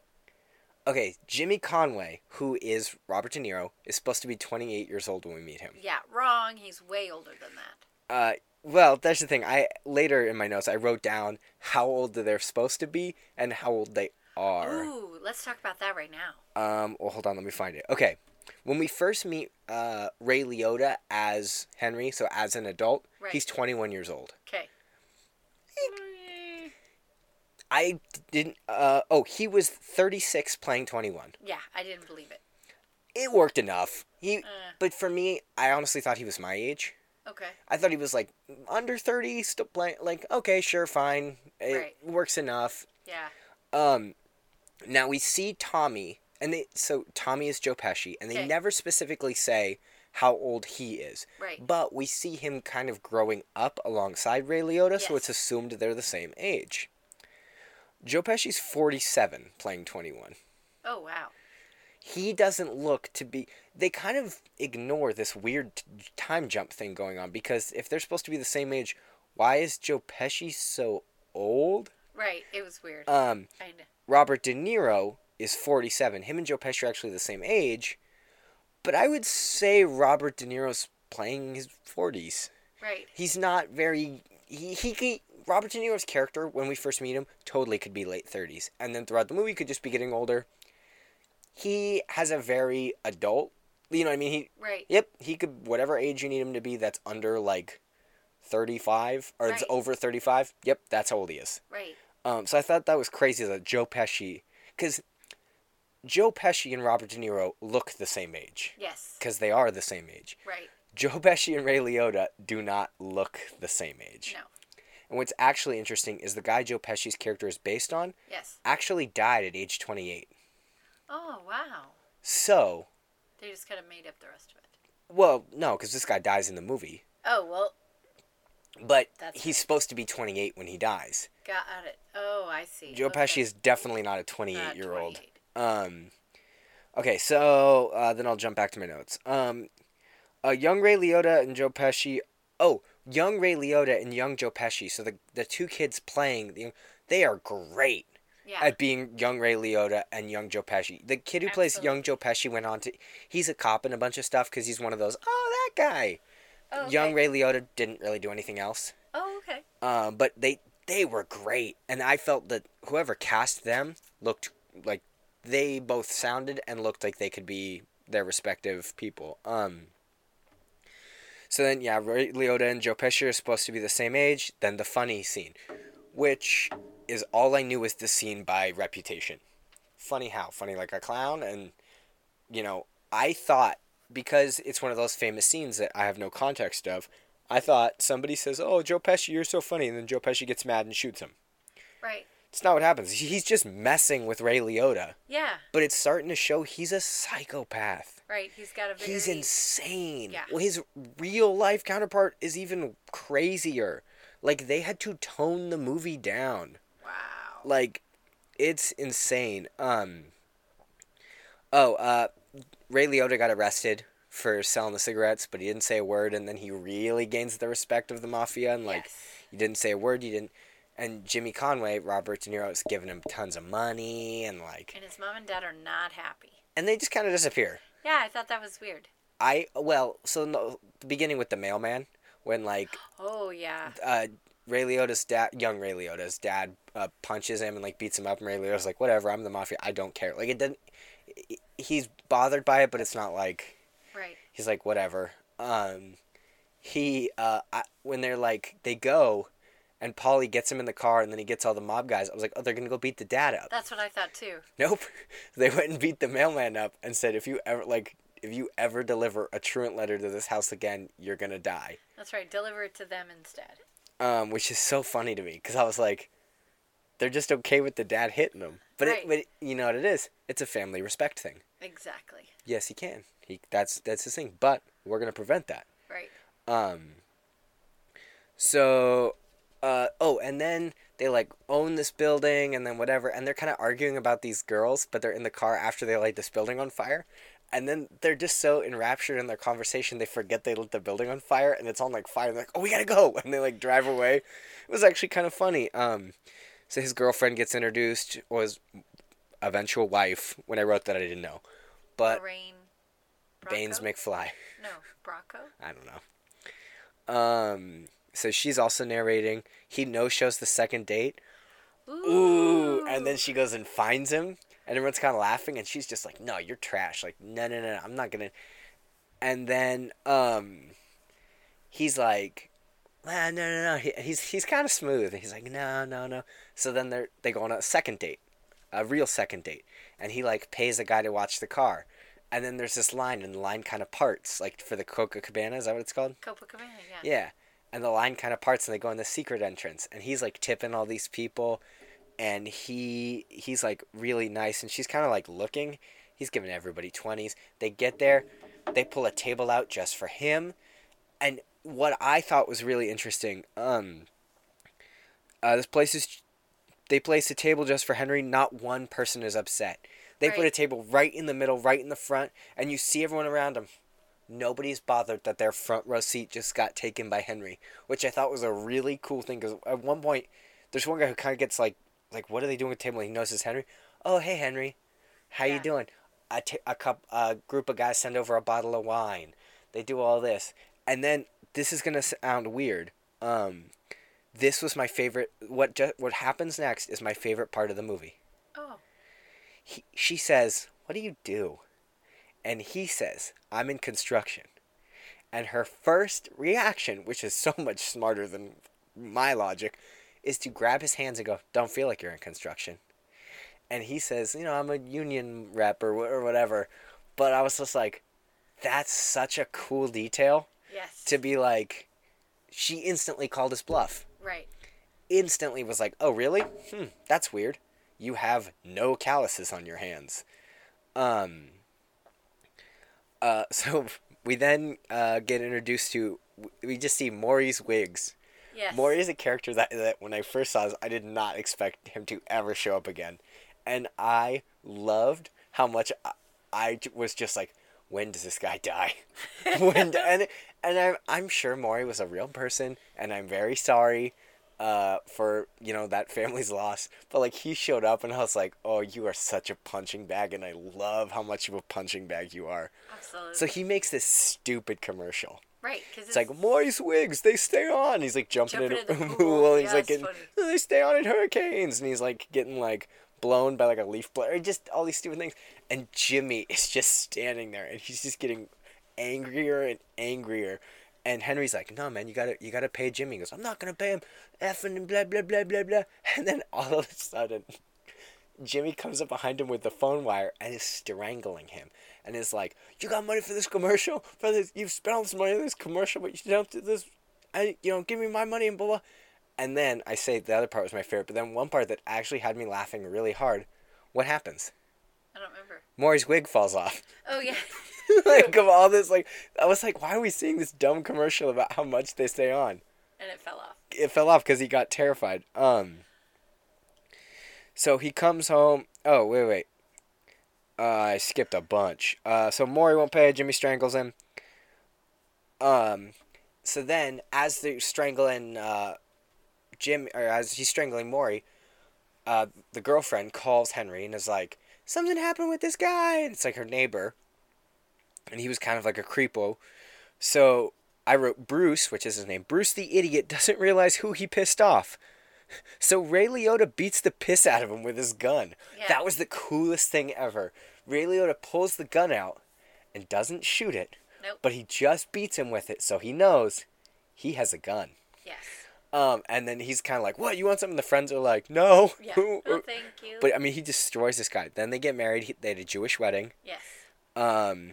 okay, Jimmy Conway, who is Robert De Niro, is supposed to be 28 years old when we meet him. Yeah, wrong. He's way older than that. Uh, well, that's the thing. I later in my notes I wrote down how old they're supposed to be and how old they are. Ooh, let's talk about that right now. Um, well, hold on, let me find it. Okay, when we first meet uh, Ray Liotta as Henry, so as an adult, Right. he's 21 years old. Okay. I didn't. Uh, oh, he was 36 playing 21. Yeah, I didn't believe it. It worked enough. He, Uh. but for me, I honestly thought he was my age. Okay. I thought he was like under 30, still playing. Like, okay, sure, fine, it Right. works enough. Yeah. Um, now we see Tommy, and they so Tommy is Joe Pesci, and they Okay. never specifically say how old he is. Right. But we see him kind of growing up alongside Ray Liotta, so it's assumed they're the same age. Joe Pesci's 47, playing 21. Oh wow. He doesn't look to be. They kind of ignore this weird time jump thing going on because if they're supposed to be the same age, why is Joe Pesci so old? Right. It was weird. Um. Robert De Niro is 47. Him and Joe Pesci are actually the same age, but I would say Robert De Niro's playing his 40s. Right. He's not very. He, he, he Robert De Niro's character when we first meet him totally could be late 30s, and then throughout the movie could just be getting older. He has a very adult. You know what I mean? He Right. Yep, he could whatever age you need him to be. That's under like thirty-five or it's over thirty-five. Yep, that's how old he is. Right. Um, so I thought that was crazy that Joe Pesci, because Joe Pesci and Robert De Niro look the same age, Yes. because they are the same age. Right. Joe Pesci and Ray Liotta do not look the same age. No. And what's actually interesting is the guy Joe Pesci's character is based on Yes. actually died at age twenty-eight. Oh wow. So, They just kind of made up the rest of it. well, no, because this guy dies in the movie. Oh well. But That's he's right. supposed to be 28 when he dies. Got it. Oh, I see. Joe okay. Pesci is definitely not a Not 28 year old. Um, okay, so uh, then I'll jump back to my notes. Um, uh, young Ray Liotta and Joe Pesci. Oh, young Ray Liotta and young Joe Pesci. So the the two kids playing, the, they are great Yeah. at being young Ray Liotta and young Joe Pesci. The kid who plays young Joe Pesci went on to. He's a cop in a bunch of stuff because he's one of those. Oh, that guy. oh, okay. Young Ray Liotta didn't really do anything else. Oh, okay. Um, but they they were great, and I felt that whoever cast them looked like they both sounded and looked like they could be their respective people. Um. So then, yeah, Ray Liotta and Joe Pesci are supposed to be the same age. Then the funny scene, which is all I knew was the scene by reputation. Funny how? Funny like a clown, and you know, I thought because it's one of those famous scenes that I have no context of. I thought somebody says, "Oh, Joe Pesci, you're so funny," and then Joe Pesci gets mad and shoots him. Right. It's not what happens. He's just messing with Ray Liotta, Yeah. but it's starting to show he's a psychopath. Right. He's got a very. He's insane. Yeah. Well, his real life counterpart is even crazier. Like they had to tone the movie down. Like it's insane. Um Oh, uh Ray Liotta got arrested for selling the cigarettes, but he didn't say a word and then he really gains the respect of the mafia and like yes. you didn't say a word, you didn't and Jimmy Conway, Robert De Niro was giving him tons of money and like And his mom and dad are not happy. and they just kind of disappear. Yeah, I thought that was weird. I well, so the beginning with the mailman when like Oh yeah. uh, Ray Liotta's dad, young Ray Liotta's dad, uh, punches him and like beats him up, and Ray Liotta's like, "Whatever, I'm the mafia. I don't care." Like it didn't. He's bothered by it, but it's not like Right. he's like, "Whatever." Um, he uh, I, when they're like they go, and Polly gets him in the car, and then he gets all the mob guys. I was like, "Oh, they're gonna go beat the dad up." That's what I thought too. Nope, they went and beat the mailman up and said, "If you ever like." If you ever deliver a truant letter to this house again, you're gonna die. That's right. Deliver it to them instead. um, which is so funny to me because I was like, they're just okay with the dad hitting them, but Right. it, but you know what it is? It's a family respect thing. Exactly. Yes, he can. He that's that's his thing, but we're gonna prevent that. Right. Um. So, uh oh, and then they like own this building and then whatever, and they're kind of arguing about these girls, but they're in the car after they light this building on fire. And then they're just so enraptured in their conversation they forget they lit the building on fire and it's on like fire. And they're like, oh, we gotta go, and they like drive away. It was actually kind of funny. Um, so his girlfriend gets introduced, was eventual wife. When I wrote that, I didn't know, but Lorraine. Baines McFly. No, Bracco. I don't know. Um, so she's also narrating. He no shows the second date. Ooh, and then she goes and finds him, and everyone's kind of laughing, and she's just like, "No, you're trash." Like, no, no, no, no, I'm not gonna. And then, um, he's like, ah, no, no, no. He, he's he's kind of smooth. He's like, no, no, no. So then they they go on a second date, a real second date, and he like pays a guy to watch the car. And then there's this line, and the line kind of parts, like for the Coca Cabana. Is that what it's called? Copacabana. Yeah. Yeah. And the line kind of parts and they go in the secret entrance. And he's like tipping all these people. and he he's like really nice, and she's kind of like looking. He's giving everybody twenties. They get there, they pull a table out just for him, and what I thought was really interesting. Um, uh, this place is they place a table just for Henry. Not one person is upset. They put a table right in the middle, right in the front, and you see everyone around them. Nobody's bothered that their front row seat just got taken by Henry, which I thought was a really cool thing. Because at one point, there's one guy who kind of gets like, like, what are they doing at the table? And he notices Henry. Oh, hey Henry, how you Yeah. doing? A, t- a cup, a group of guys send over a bottle of wine. They do all this, and then this is gonna sound weird. Um, this was my favorite. What ju- what happens next is my favorite part of the movie. Oh. He, she says, "What do you do?" And he says, "I'm in construction." And her first reaction, which is so much smarter than my logic, is to grab his hands and go, "Don't feel like you're in construction." And he says, "You know, I'm a union rep or, or whatever." But I was just like, "That's such a cool detail Yes. to be like." She instantly called his bluff right. instantly was like, "Oh, really? Hmm, that's weird. You have no calluses on your hands." Um. Uh. So we then uh, get introduced to. We just see Maurice wigs. Yes. Maury is a character that, that when I first saw this, I did not expect him to ever show up again, and I loved how much I was just like, when does this guy die? when do, and and I'm I'm sure Maury was a real person, and I'm very sorry, uh, for you know that family's loss. But like he showed up, and I was like, oh, you are such a punching bag, and I love how much of a punching bag you are. Absolutely. So he makes this stupid commercial. right. Because It's like Maurice Wigs, they stay on. He's like jumping, Jumping in, in a the pool. pool. and he's Yeah, like, getting, they stay on in hurricanes, and he's like getting like blown by like a leaf blower, just all these stupid things. And Jimmy is just standing there, and he's just getting angrier and angrier. And Henry's like, "No, man, you gotta, you gotta pay Jimmy." He goes, "I'm not gonna pay him." Effing and blah blah blah blah blah. And then all of a sudden, Jimmy comes up behind him with the phone wire and is strangling him. And is like, "You got money for this commercial? For this, you've spent all this money on this commercial, but you don't do this. I, you know, give me my money and blah blah." And then I say the other part was my favorite, but then one part that actually had me laughing really hard. What happens? I don't remember. Maury's wig falls off. Oh yeah. like of all this, like I was like, why are we seeing this dumb commercial about how much they stay on? and it fell off. it fell off because he got terrified. Um. So he comes home. Oh wait wait. Uh, I skipped a bunch. Uh, so Maury won't pay. Jimmy strangles him. Um, so then as they're strangling uh, Jim, or as he's strangling Maury, uh, the girlfriend calls Henry and is like, "Something happened with this guy." And it's like her neighbor, and he was kind of like a creepo. So I wrote Bruce, which is his name. Bruce the idiot doesn't realize who he pissed off. So Ray Liotta beats the piss out of him with his gun. Yeah. That was the coolest thing ever. Ray Liotta pulls the gun out and doesn't shoot it, Nope. but he just beats him with it so he knows he has a gun. yes. Um, and then he's kind of like, "What? You want something?" The friends are like, "No." Yeah. Oh, thank you. but I mean, he destroys this guy. Then they get married. He, they had a Jewish wedding. yes. Um,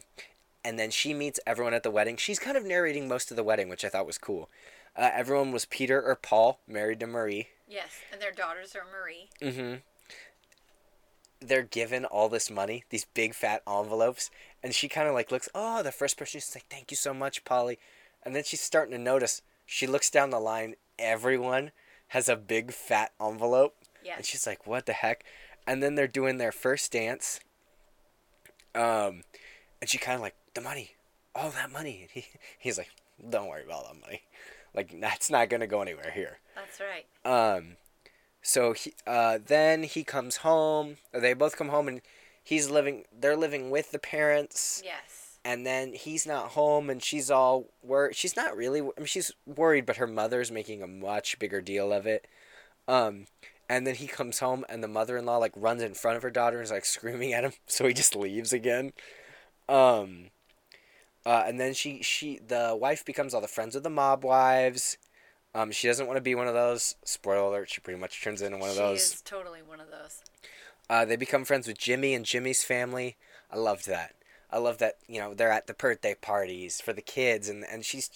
and then she meets everyone at the wedding. She's kind of narrating most of the wedding, which I thought was cool. Uh, everyone was Peter or Paul, married to Marie. Yes. And their daughters are Marie. Mm-hmm. They're given all this money, these big fat envelopes, and she kind of like looks. Oh, the first person she's like, "Thank you so much, Polly," and then she's starting to notice. She looks down the line. Everyone has a big fat envelope, Yes. and she's like, "What the heck?" And then they're doing their first dance. Um, and she kind of like the money, all that money. And he, he's like, "Don't worry about that money. Like that's not gonna go anywhere here." That's right. Um, so he, uh, then he comes home. They both come home, and he's living. They're living with the parents, Yes. and then he's not home, and she's all wor. She's not really. I mean, she's worried, but her mother's making a much bigger deal of it. Um, and then he comes home, and the mother-in-law like runs in front of her daughter and is like screaming at him. So he just leaves again. Um. Uh, and then she she the wife becomes all the friends of the mob wives. Um, she doesn't want to be one of those. Spoiler alert: she pretty much turns into one of she those. She is totally one of those. Uh, they become friends with Jimmy and Jimmy's family. I loved that. I love that you know they're at the birthday parties for the kids, and and she's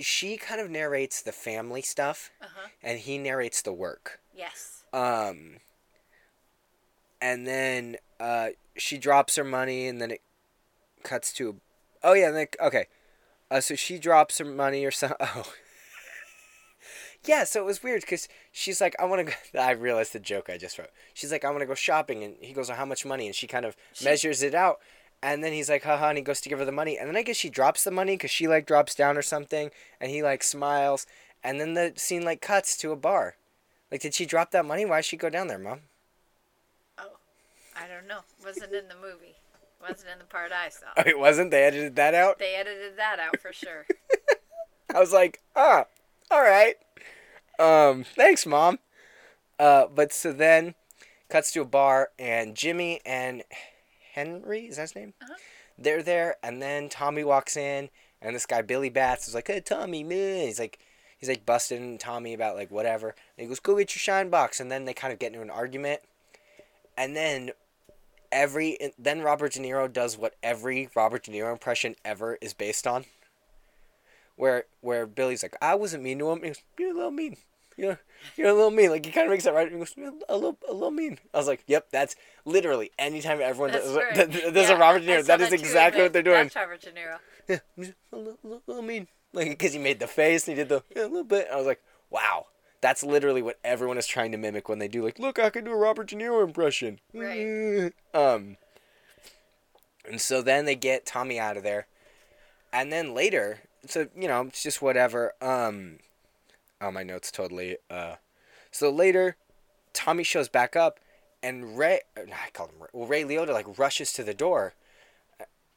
she kind of narrates the family stuff, Uh huh. and he narrates the work. Yes. Um, and then uh, she drops her money, and then it cuts to. Oh yeah, like okay, uh, so she drops her money or something. Oh. yeah, so it was weird because she's like, I want to go. I realized the joke I just wrote. She's like, I want to go shopping. And he goes, well, How much money? And she kind of She- measures it out. And then he's like, haha, and he goes to give her the money. And then I guess she drops the money because she like drops down or something. And he like smiles. And then the scene like cuts to a bar. Like, did she drop that money? Why did she go down there, mom? Oh, I don't know. Wasn't in the movie. Wasn't in the part I saw. Oh, it wasn't? They edited that out? They edited that out for sure. I was like, ah, all right. Um, thanks, mom. Uh, but so then, cuts to a bar, and Jimmy and Henry is that his name? Uh-huh. They're there, and then Tommy walks in, and this guy Billy Batts is like, "Hey, Tommy, man," he's like, he's like busting Tommy about like whatever, and he goes, "Go get your shine box," and then they kind of get into an argument, and then every then Robert De Niro does what every Robert De Niro impression ever is based on where where Billy's like, I wasn't mean to him. He goes, You're a little mean. You're you're a little mean. Like he kind of makes that right. He goes, "You're a little a little mean. I was like, Yep, that's literally anytime everyone That's does, right. there's Yeah, a Robert De Niro. saw That is exactly what they're doing. That's Robert De Niro. Yeah, a little, little, little mean. Like because he made the face and he did the yeah, a little bit. I was like, Wow. That's literally what everyone is trying to mimic when they do like, look, I can do a Robert De Niro impression. Right. Um. And so then they get Tommy out of there, and then later, so you know, it's just whatever. Um. Oh, my notes totally. Uh. So later, Tommy shows back up, and Ray. I called him Ray. Well, Ray Liotta like rushes to the door,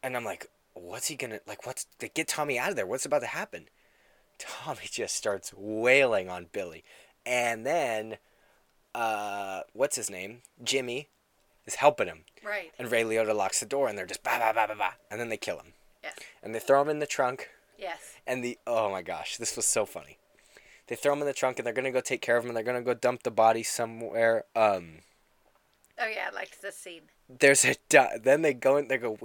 and I'm like, what's he gonna like? What's they get Tommy out of there? What's about to happen? Tommy just starts wailing on Billy, and then, uh, what's his name? Jimmy, is helping him, Right. and Ray Liotta locks the door, and they're just ba ba ba ba ba, and then they kill him, Yes. and they throw him in the trunk, Yes. and the oh my gosh, this was so funny. They throw him in the trunk, and they're gonna go take care of him, and they're gonna go dump the body somewhere. Um, Oh yeah, I liked this scene. there's a then they go in they go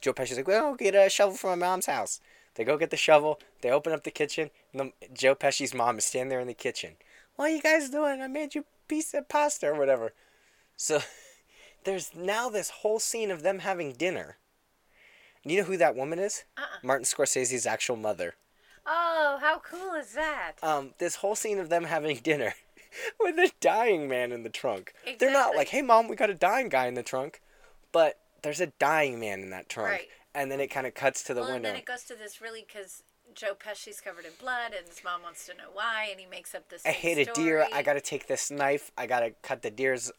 Joe Pesci's like well get a shovel from my mom's house they go get the shovel they open up the kitchen and the, Joe Pesci's mom is standing there in the kitchen. What are you guys doing? I made you piece of pasta or whatever. So there's now this whole scene of them having dinner. You know who that woman is? Uh-uh. Martin Scorsese's actual mother. Oh, how cool is that? um this whole scene of them having dinner with a dying man in the trunk. They're not like hey mom we got a dying guy in the trunk but there's a dying man in that trunk. Right. And then it kind of cuts to the well, and then it goes to this really because Joe Pesci's covered in blood, and his mom wants to know why, and he makes up this. i hate a deer i gotta take this knife i gotta cut the deer's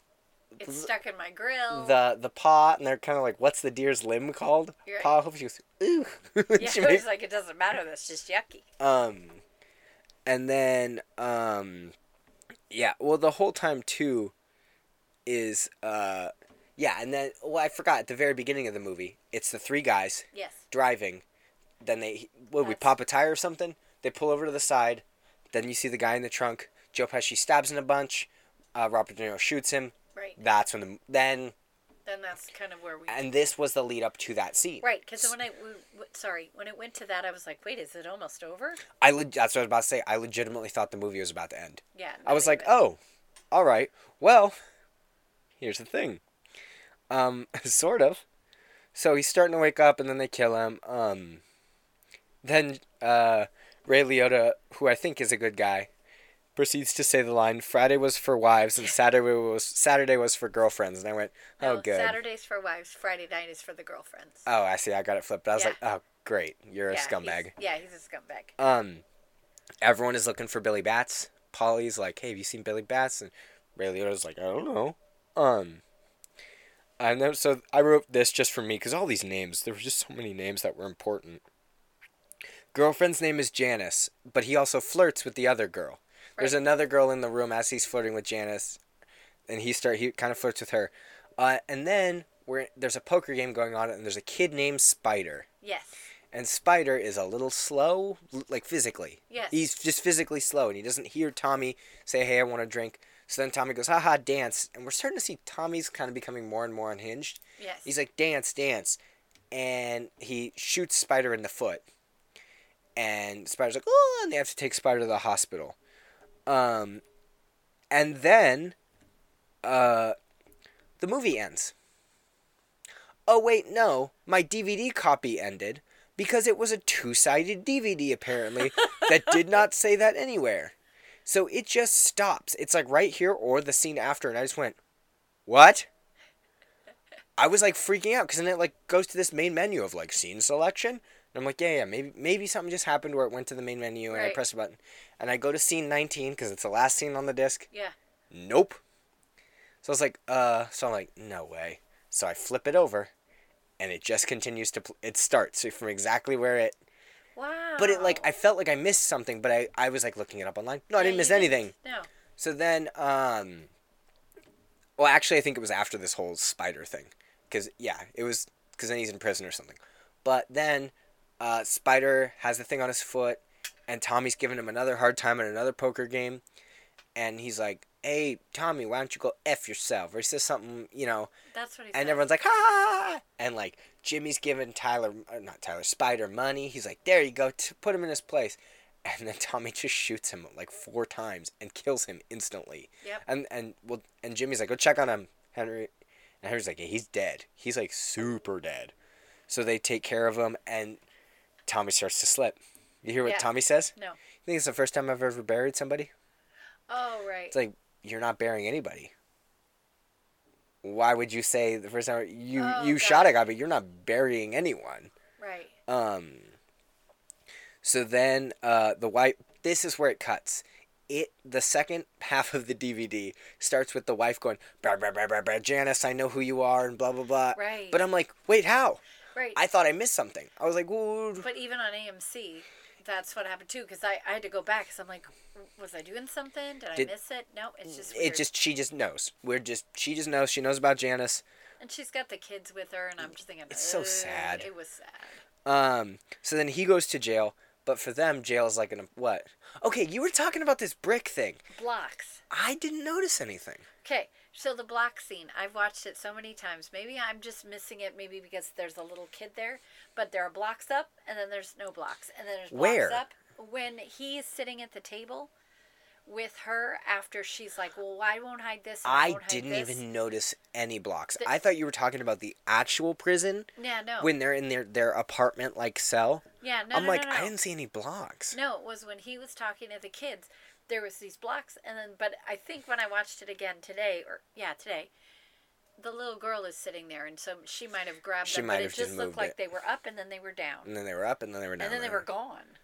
It's stuck in my grill. the the paw and they're kind of like what's the deer's limb called You're right. paw hoof she goes ooh yeah, She makes- like it doesn't matter. That's just yucky. um and then um yeah well the whole time too is uh yeah and then well i forgot at the very beginning of the movie it's the three guys Yes. driving then they what we pop a tire or something they pull over to the side then you see the guy in the trunk joe pesci stabs in a bunch uh, robert de niro shoots him Right. that's when the then Then that's kind of where we. and this was the lead up to that scene Right, because when I w- w- sorry when it went to that, I was like, wait, is it almost over? i leg- that's what i was about to say i legitimately thought the movie was about to end Yeah. I was like, oh, all right. Well, here's the thing. Um, sort of. So he's starting to wake up, and then they kill him. Um, then uh, Ray Liotta, who I think is a good guy, proceeds to say the line, "Friday was for wives, and Saturday was Saturday was for girlfriends." And I went, "Oh, No, good." Saturdays for wives, Friday night is for the girlfriends. Oh, I see. I got it flipped. I was Yeah. like, "Oh, great. You're a scumbag." he's- Yeah, he's a scumbag. Um, everyone is looking for Billy Batts. Polly's like, "Hey, have you seen Billy Batts?" And Ray Liotta's like, "I don't know." Um, and then so I wrote this just for me because all these names, there were just so many names that were important. Girlfriend's name is Janice, but he also flirts with the other girl. There's another girl in the room as he's flirting with Janice, and he start he kind of flirts with her. Uh, and then we're, there's a poker game going on, and there's a kid named Spider. Yes. And Spider is a little slow, like physically. Yes. He's just physically slow, and he doesn't hear Tommy say, "Hey, I want a drink." So then Tommy goes, "Haha, dance!" And we're starting to see Tommy's kind of becoming more and more unhinged. Yes. He's like, "Dance, dance," and he shoots Spider in the foot. And Spider's like, "Oh!" And they have to take Spider to the hospital. Um, and then uh, the movie ends. Oh wait, no, my DVD copy ended because it was a two-sided DVD apparently that did not say that anywhere. So it just stops. It's like right here or the scene after, and I just went, "What?" I was like freaking out because then it like goes to this main menu of like scene selection, and I'm like, "Yeah, yeah, maybe maybe something just happened where it went to the main menu and I Right. pressed a button, and I go to scene 19 because it's the last scene on the disc. Yeah. Nope. So I was like, uh, so I'm like, no way. So I flip it over, and it just continues to. Pl- it starts from exactly where it. Wow. But it like I felt like I missed something, but I I was like looking it up online. No, I didn't miss anything. No. So then, um, well, actually, I think it was after this whole spider thing, because yeah, it was because then he's in prison or something. But then, uh, Spider has the thing on his foot, and Tommy's giving him another hard time in another poker game, and he's like, "Hey, Tommy, why don't you go f yourself?" Or he says something, you know, That's what he and said. everyone's like, "Ha!" And like Jimmy's giving Tyler, uh, not Tyler, Spider money. He's like, "There you go, t- put him in his place." And then Tommy just shoots him like four times and kills him instantly. Yep. And and well, and Jimmy's like, "Go check on him, Henry." And Henry's like, yeah, "He's dead. He's like super dead." So they take care of him, and Tommy starts to slip. You hear what Yeah. Tommy says? No. You think it's the first time I've ever buried somebody? Oh right. It's like you're not burying anybody. Why would you say the first time you Oh, you shot it. a guy, but you're not burying anyone? right. Um. So then, uh, the wife. This is where it cuts. It the second half of the DVD starts with the wife going, "Brah brah brah brah brah, Janice, I know who you are," and blah blah blah. Right. But I'm like, wait, how? Right. I thought I missed something. I was like, Ooh. But even on AMC, that's what happened too. Because I, I had to go back. Because I'm like, was I doing something? Did, Did- I miss it? No, it's just weird. it just she just knows. We're just she just knows. She knows about Janice. And she's got the kids with her, and I'm just thinking, It's so sad. It was sad. Um. So then he goes to jail, but for them, jail is like an what? Okay, you were talking about this brick thing. Blocks. I didn't notice anything. Okay, so the block scene, I've watched it so many times. Maybe I'm just missing it, maybe because there's a little kid there, but there are blocks up, and then there's no blocks, and then there's blocks Where? up when he's sitting at the table with her after she's like, "Well, I won't hide this." I didn't this." even notice any blocks. The- I thought you were talking about the actual prison Yeah, no. when they're in their their apartment like cell. yeah, no, I'm no, like, no, no. I didn't see any blocks. No, it was when he was talking to the kids. There was these blocks, and then, but I think when I watched it again today, or yeah, today, the little girl is sitting there, and so she might have grabbed She them, might but it have just just looked like it. they were up and then they were down, And then they were up, and then they were down. and then they were gone.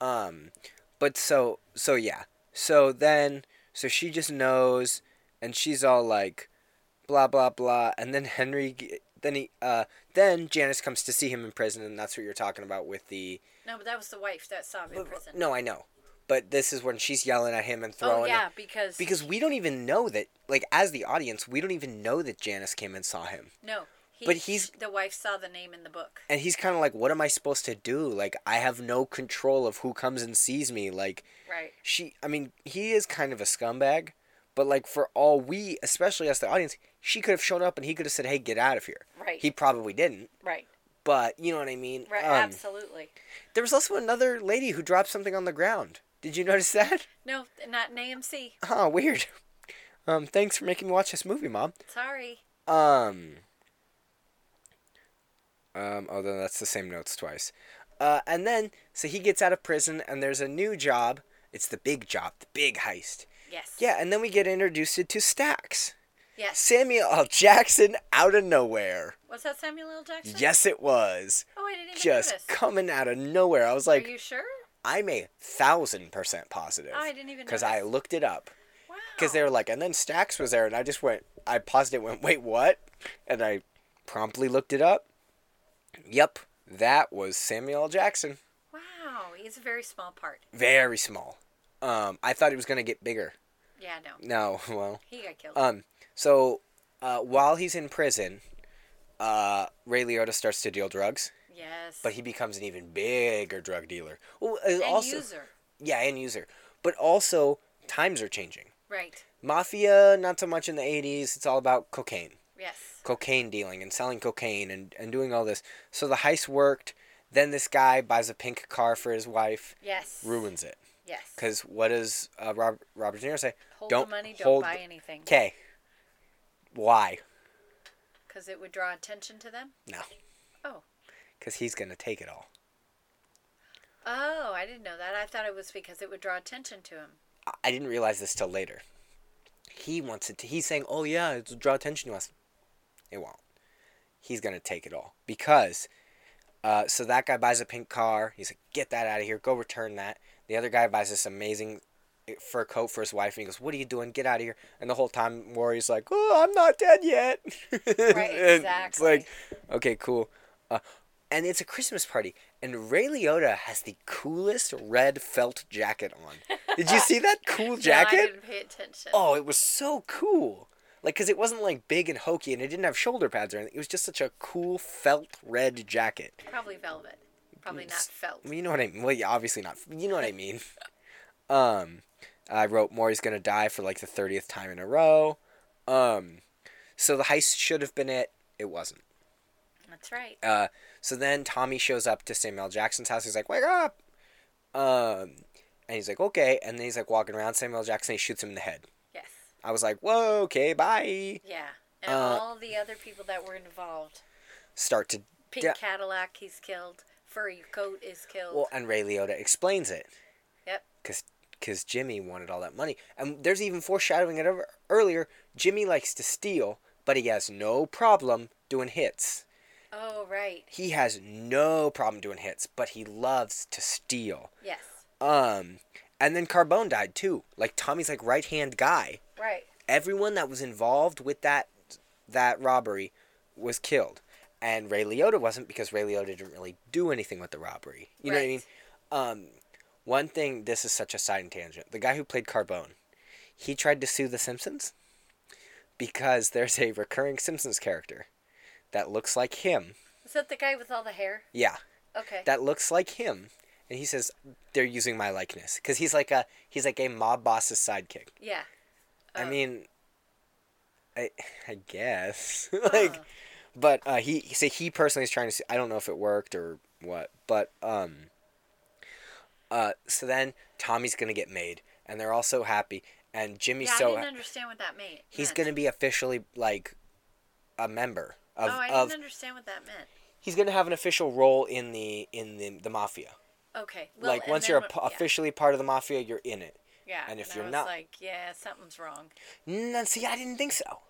Um, but so so yeah. So then so she just knows, and she's all like, blah blah blah, and then Henry. Then he uh then Janice comes to see him in prison, and that's what you're talking about with the. No, but that was the wife that saw him in prison. No, I know, but this is when she's yelling at him and throwing. oh yeah, because Because we don't even know that, like, as the audience, we don't even know that Janice came and saw him. no, he, but he's- the wife saw the name in the book. And he's kind of like, what am I supposed to do? Like, I have no control of who comes and sees me. Like, Right. she, I mean, he is kind of a scumbag, but, like, for all we, especially as the audience, she could have shown up and he could have said, hey, get out of here. Right. He probably didn't, Right. but you know what I mean? Right. Um, absolutely. there was also another lady who dropped something on the ground. Did you notice that? No, not in AMC. Oh, weird. Um, thanks for making me watch this movie, Mom. Sorry. Um. Um. Although that's the same notes twice. Uh, and then so he gets out of prison, and there's a new job. It's the big job, the big heist. Yes. Yeah, and then we get introduced to Stacks. Yes. Samuel L. Jackson out of nowhere. Was that Samuel L. Jackson? Yes, it was. Oh, I didn't even Just notice. coming out of nowhere. I was like, Are you sure? I'm a thousand percent positive. I didn't even Because I looked it up. Wow. Because they were like, and then Stacks was there, and I just went, I paused it, went, wait, what? And I promptly looked it up. Yep, that was Samuel L. Jackson. Wow, he's a very small part. Very small. Um, I thought he was gonna get bigger. Yeah, no, No, well, he got killed. um, so uh, while he's in prison, uh, Ray Liotta starts to deal drugs, yes. but he becomes an even bigger drug dealer. Well, and also, user. yeah, and user, but also times are changing. Right. Mafia, not so much in the '80s. It's all about cocaine. Yes. cocaine dealing and selling cocaine and, and doing all this. So the heist worked. Then this guy buys a pink car for his wife, Yes. ruins it. Yes. Because what does uh, Rob, Robert De Niro say? Hold don't the money, don't buy anything. Okay. Why? Because it would draw attention to them? No. Oh. Because he's gonna take it all. Oh, I didn't know that. I thought it was because it would draw attention to him. I- didn't realize this till later. He wants it to. He's saying, "Oh yeah, it'll draw attention to us." It won't. He's gonna take it all because. Uh, so that guy buys a pink car. He's like, "Get that out of here! Go return that." The other guy buys this amazing fur coat for his wife, and he goes, "What are you doing? Get out of here!" And the whole time, Maury's like, "Oh, I'm not dead yet." Right, And It's exactly. like, okay, cool. Uh, and it's a Christmas party, and Ray Liotta has the coolest red felt jacket on. Did you see that cool No, I jacket? didn't pay attention. Oh, it was so cool. Like, cause it wasn't like big and hokey, and it didn't have shoulder pads or anything. It was just such a cool felt red jacket. Probably velvet. Probably not felt. You know what I mean? Well, yeah, obviously not. You know what I mean? um, I wrote Maury's gonna die for like the thirtieth time in a row. Um, so the heist should have been it. It wasn't. That's right. Uh, so then Tommy shows up to Samuel Jackson's house. He's like, "Wake up!" Um, and he's like, "Okay." And then he's like walking around Samuel. Jackson. He shoots him in the head. Yes. I was like, "Whoa, okay, bye." Yeah. And Uh, all the other people that were involved. Start to Pink Yeah. Cadillac, he's killed. Furry coat is killed. well, and Ray Liotta explains it. Yep. Cause, cause Jimmy wanted all that money, and there's even foreshadowing it ever, earlier. Jimmy likes to steal, but he has no problem doing hits. Oh, right. He has no problem doing hits, but he loves to steal. Yes. Um, and then Carbone died too. Like Tommy's like right hand guy. Right. Everyone that was involved with that that robbery was killed, and Ray Liotta wasn't because Ray Liotta didn't really do anything with the robbery. You know what I mean? Um, one thing. This is such a side tangent. The guy who played Carbone, he tried to sue The Simpsons because there's a recurring Simpsons character that looks like him. Is that the guy with all the hair? Yeah, Okay. that looks like him. And he says they're using my likeness because he's like a he's like a mob boss's sidekick. yeah. I Oh. mean, I I guess like, Huh. but uh, he say he personally is trying to. See, I don't know if it worked or what, but um. Uh, so then Tommy's gonna get made, and they're all so happy, and Jimmy's yeah, I so didn't understand what that meant. he's gonna be officially like a member of oh, I didn't understand what that meant. he's gonna have an official role in the in the the mafia. Okay. Well, like once you're a, what- p- yeah, officially part of the mafia, you're in it. Yeah. and if I you're was not- like, yeah, something's wrong. No, see, I didn't think so.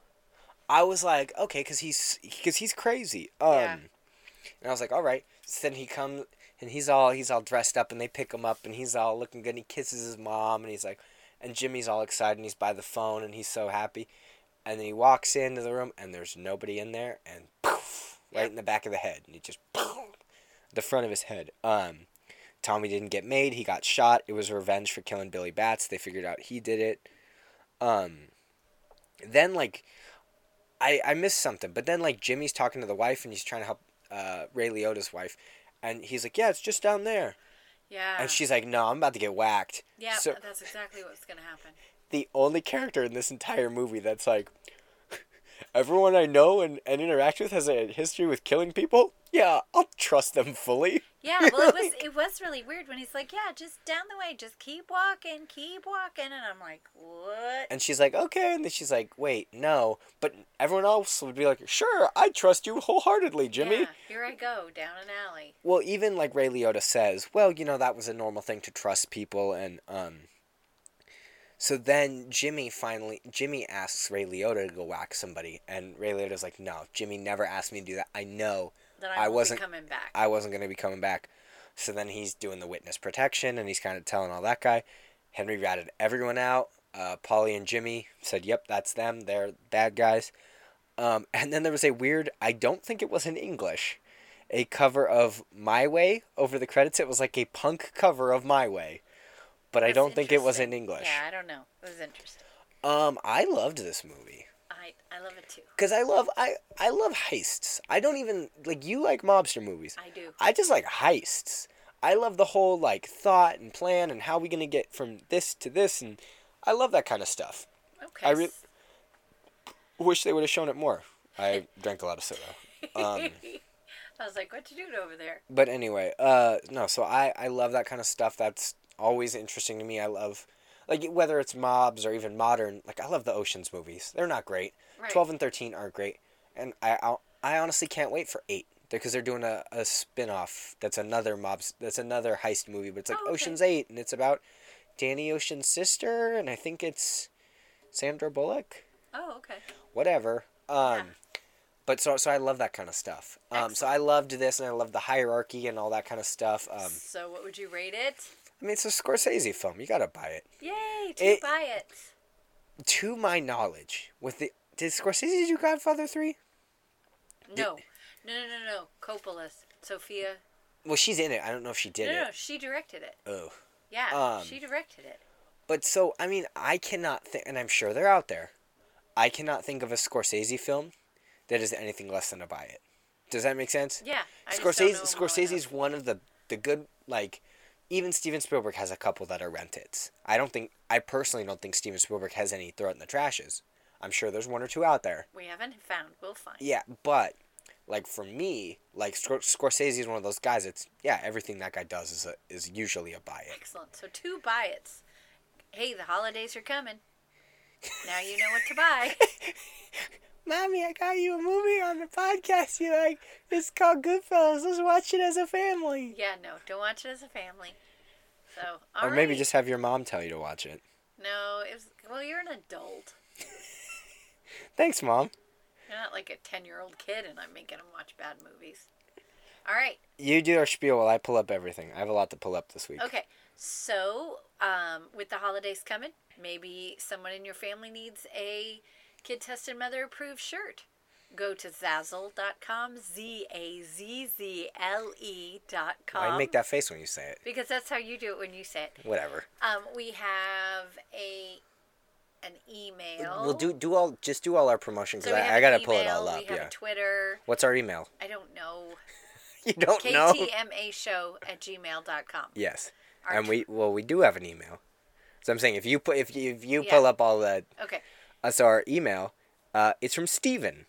I was like, okay, because he's because he's crazy. Um, Yeah. and I was like, all right. So then he comes and he's all he's all dressed up, and they pick him up, and he's all looking good. And he kisses his mom, and he's like, and Jimmy's all excited, and he's by the phone, and he's so happy. And then he walks into the room, and there's nobody in there, and poof, right in the back of the head, and he just poof, the front of his head. Um, Tommy didn't get made. He got shot. It was revenge for killing Billy Batts. They figured out he did it. Um, then like, I I missed something. But then like Jimmy's talking to the wife and he's trying to help uh, Ray Liotta's wife, and he's like, "Yeah, it's just down there." Yeah. And she's like, "No, I'm about to get whacked." Yeah, So that's exactly what's gonna happen. The only character in this entire movie that's like, everyone I know and, and interact with has a history with killing people. Yeah, I'll trust them fully. Yeah, well, it was it was really weird when he's like, "Yeah, just down the way, just keep walking, keep walking," and I'm like, "What?" And she's like, okay. And then she's like, wait, no. But everyone else would be like, sure, I trust you wholeheartedly, Jimmy. Yeah, here I go down an alley. Well, even like Ray Liotta says, well, you know, that was a normal thing to trust people. And, um, so then Jimmy finally, Jimmy asks Ray Liotta to go whack somebody. And Ray Liotta's like, no, Jimmy never asked me to do that. I know That I I, wasn't- be coming back. I wasn't going to be coming back. So then he's doing the witness protection and he's kind of telling all that guy. Henry ratted everyone out. Uh, Polly and Jimmy said, yep, that's them. They're bad guys. Um, and then there was a weird, I don't think it was in English, a cover of My Way over the credits. It was like a punk cover of My Way. But I don't think it was in. English. Yeah, I don't know. It was interesting. Um, I loved this movie. I I love it too. Cause I love I I love heists. I don't even like you like mobster movies. I do. I just like heists. I love the whole like thought and plan and how we gonna get from this to this and I love that kind of stuff. Okay. I re- Wish they would have shown it more. I drank a lot of soda. Um, I was like, "What you doing over there?" but anyway, uh, no. So I I love that kind of stuff. That's always interesting to me. I love like whether it's mobs or even modern. Like I love the Ocean's movies. They're not great, Right. 12 and 13 are great. And I I, I honestly can't wait for 8 because they're doing a, a spin-off that's another mobs that's another heist movie, but it's like Oh, okay. Ocean's 8 and it's about Danny Ocean's sister and I think it's Sandra Bullock, Oh, okay. whatever. Um Yeah. but so so I love that kind of stuff. Um so I loved this and I loved the hierarchy and all that kind of stuff. Um so what would you rate it? I mean it's a Scorsese film. You got to buy it. Yay! To It- buy it. To my knowledge, with the did Scorsese do Godfather 3? No, no, no, no, no. Coppola, Sofia. Well, she's in it. I don't know if she did no, it. no, she directed it. Oh. Yeah, Um, she directed it. But so, I mean, I cannot think, and I'm sure they're out there. I cannot think of a Scorsese film that is anything less than a buy it. Does that make sense? Yeah. I Scorsese, know him well Scorsese's one of the the good like. Even Steven Spielberg has a couple that are rented. I don't think I personally don't think Steven Spielberg has any throw it in the trashes. I'm sure there's one or two out there. We haven't found. We'll find. Yeah, but like for me, like Scor- Scorsese is one of those guys. It's yeah, everything that guy does is a, is usually a buy it. Excellent. So two buy its. Hey, the holidays are coming. Now you know what to buy. Mommy, I got you a movie on the podcast you like. It's called Goodfellas. Let's watch it as a family. yeah, no, don't watch it as a family. So, or maybe alright. just have your mom tell you to watch it. no. It was well. You're an adult. Thanks, mom. You're not like a ten-year-old kid, and I'm making them watch bad movies. All right. You do our spiel while I pull up everything. I have a lot to pull up this week. Okay. So, um, with the holidays coming, maybe someone in your family needs a kid tested mother approved shirt. Go to Zazzle.com, Z A Z Z L E.com. Why make that face when you say it? Because that's how you do it when you say it. Whatever. Um, we have a an email. We'll do do all just do all our promotion because have I, I gotta pull it all up. We have Yeah. a Twitter. What's our email? I don't know. You don't know. KTMA show at gmail.com. Yes. Our and we well we do have an email. So I'm saying if you put if you if you Yeah. pull up all that. Okay. Uh, so our email, uh, it's from Steven.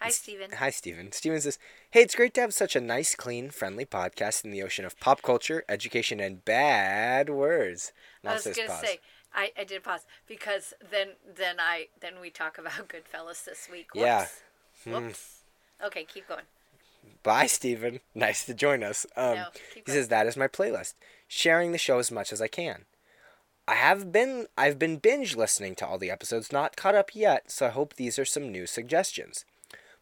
Hi, Steven. Hi, Steven. Steven says, Hey, it's great to have such a nice, clean, friendly podcast in the ocean of pop culture, education, and bad words. I was gonna say I, I did pause because then then I then we talk about Goodfellas this week. Whoops. Yeah. Hmm. Whoops. Okay, keep going. Bye, Steven. Nice to join us. Um, No, he going. says, That is my playlist. Sharing the show as much as I can. I have been I've been binge listening to all the episodes, not caught up yet, so I hope these are some new suggestions.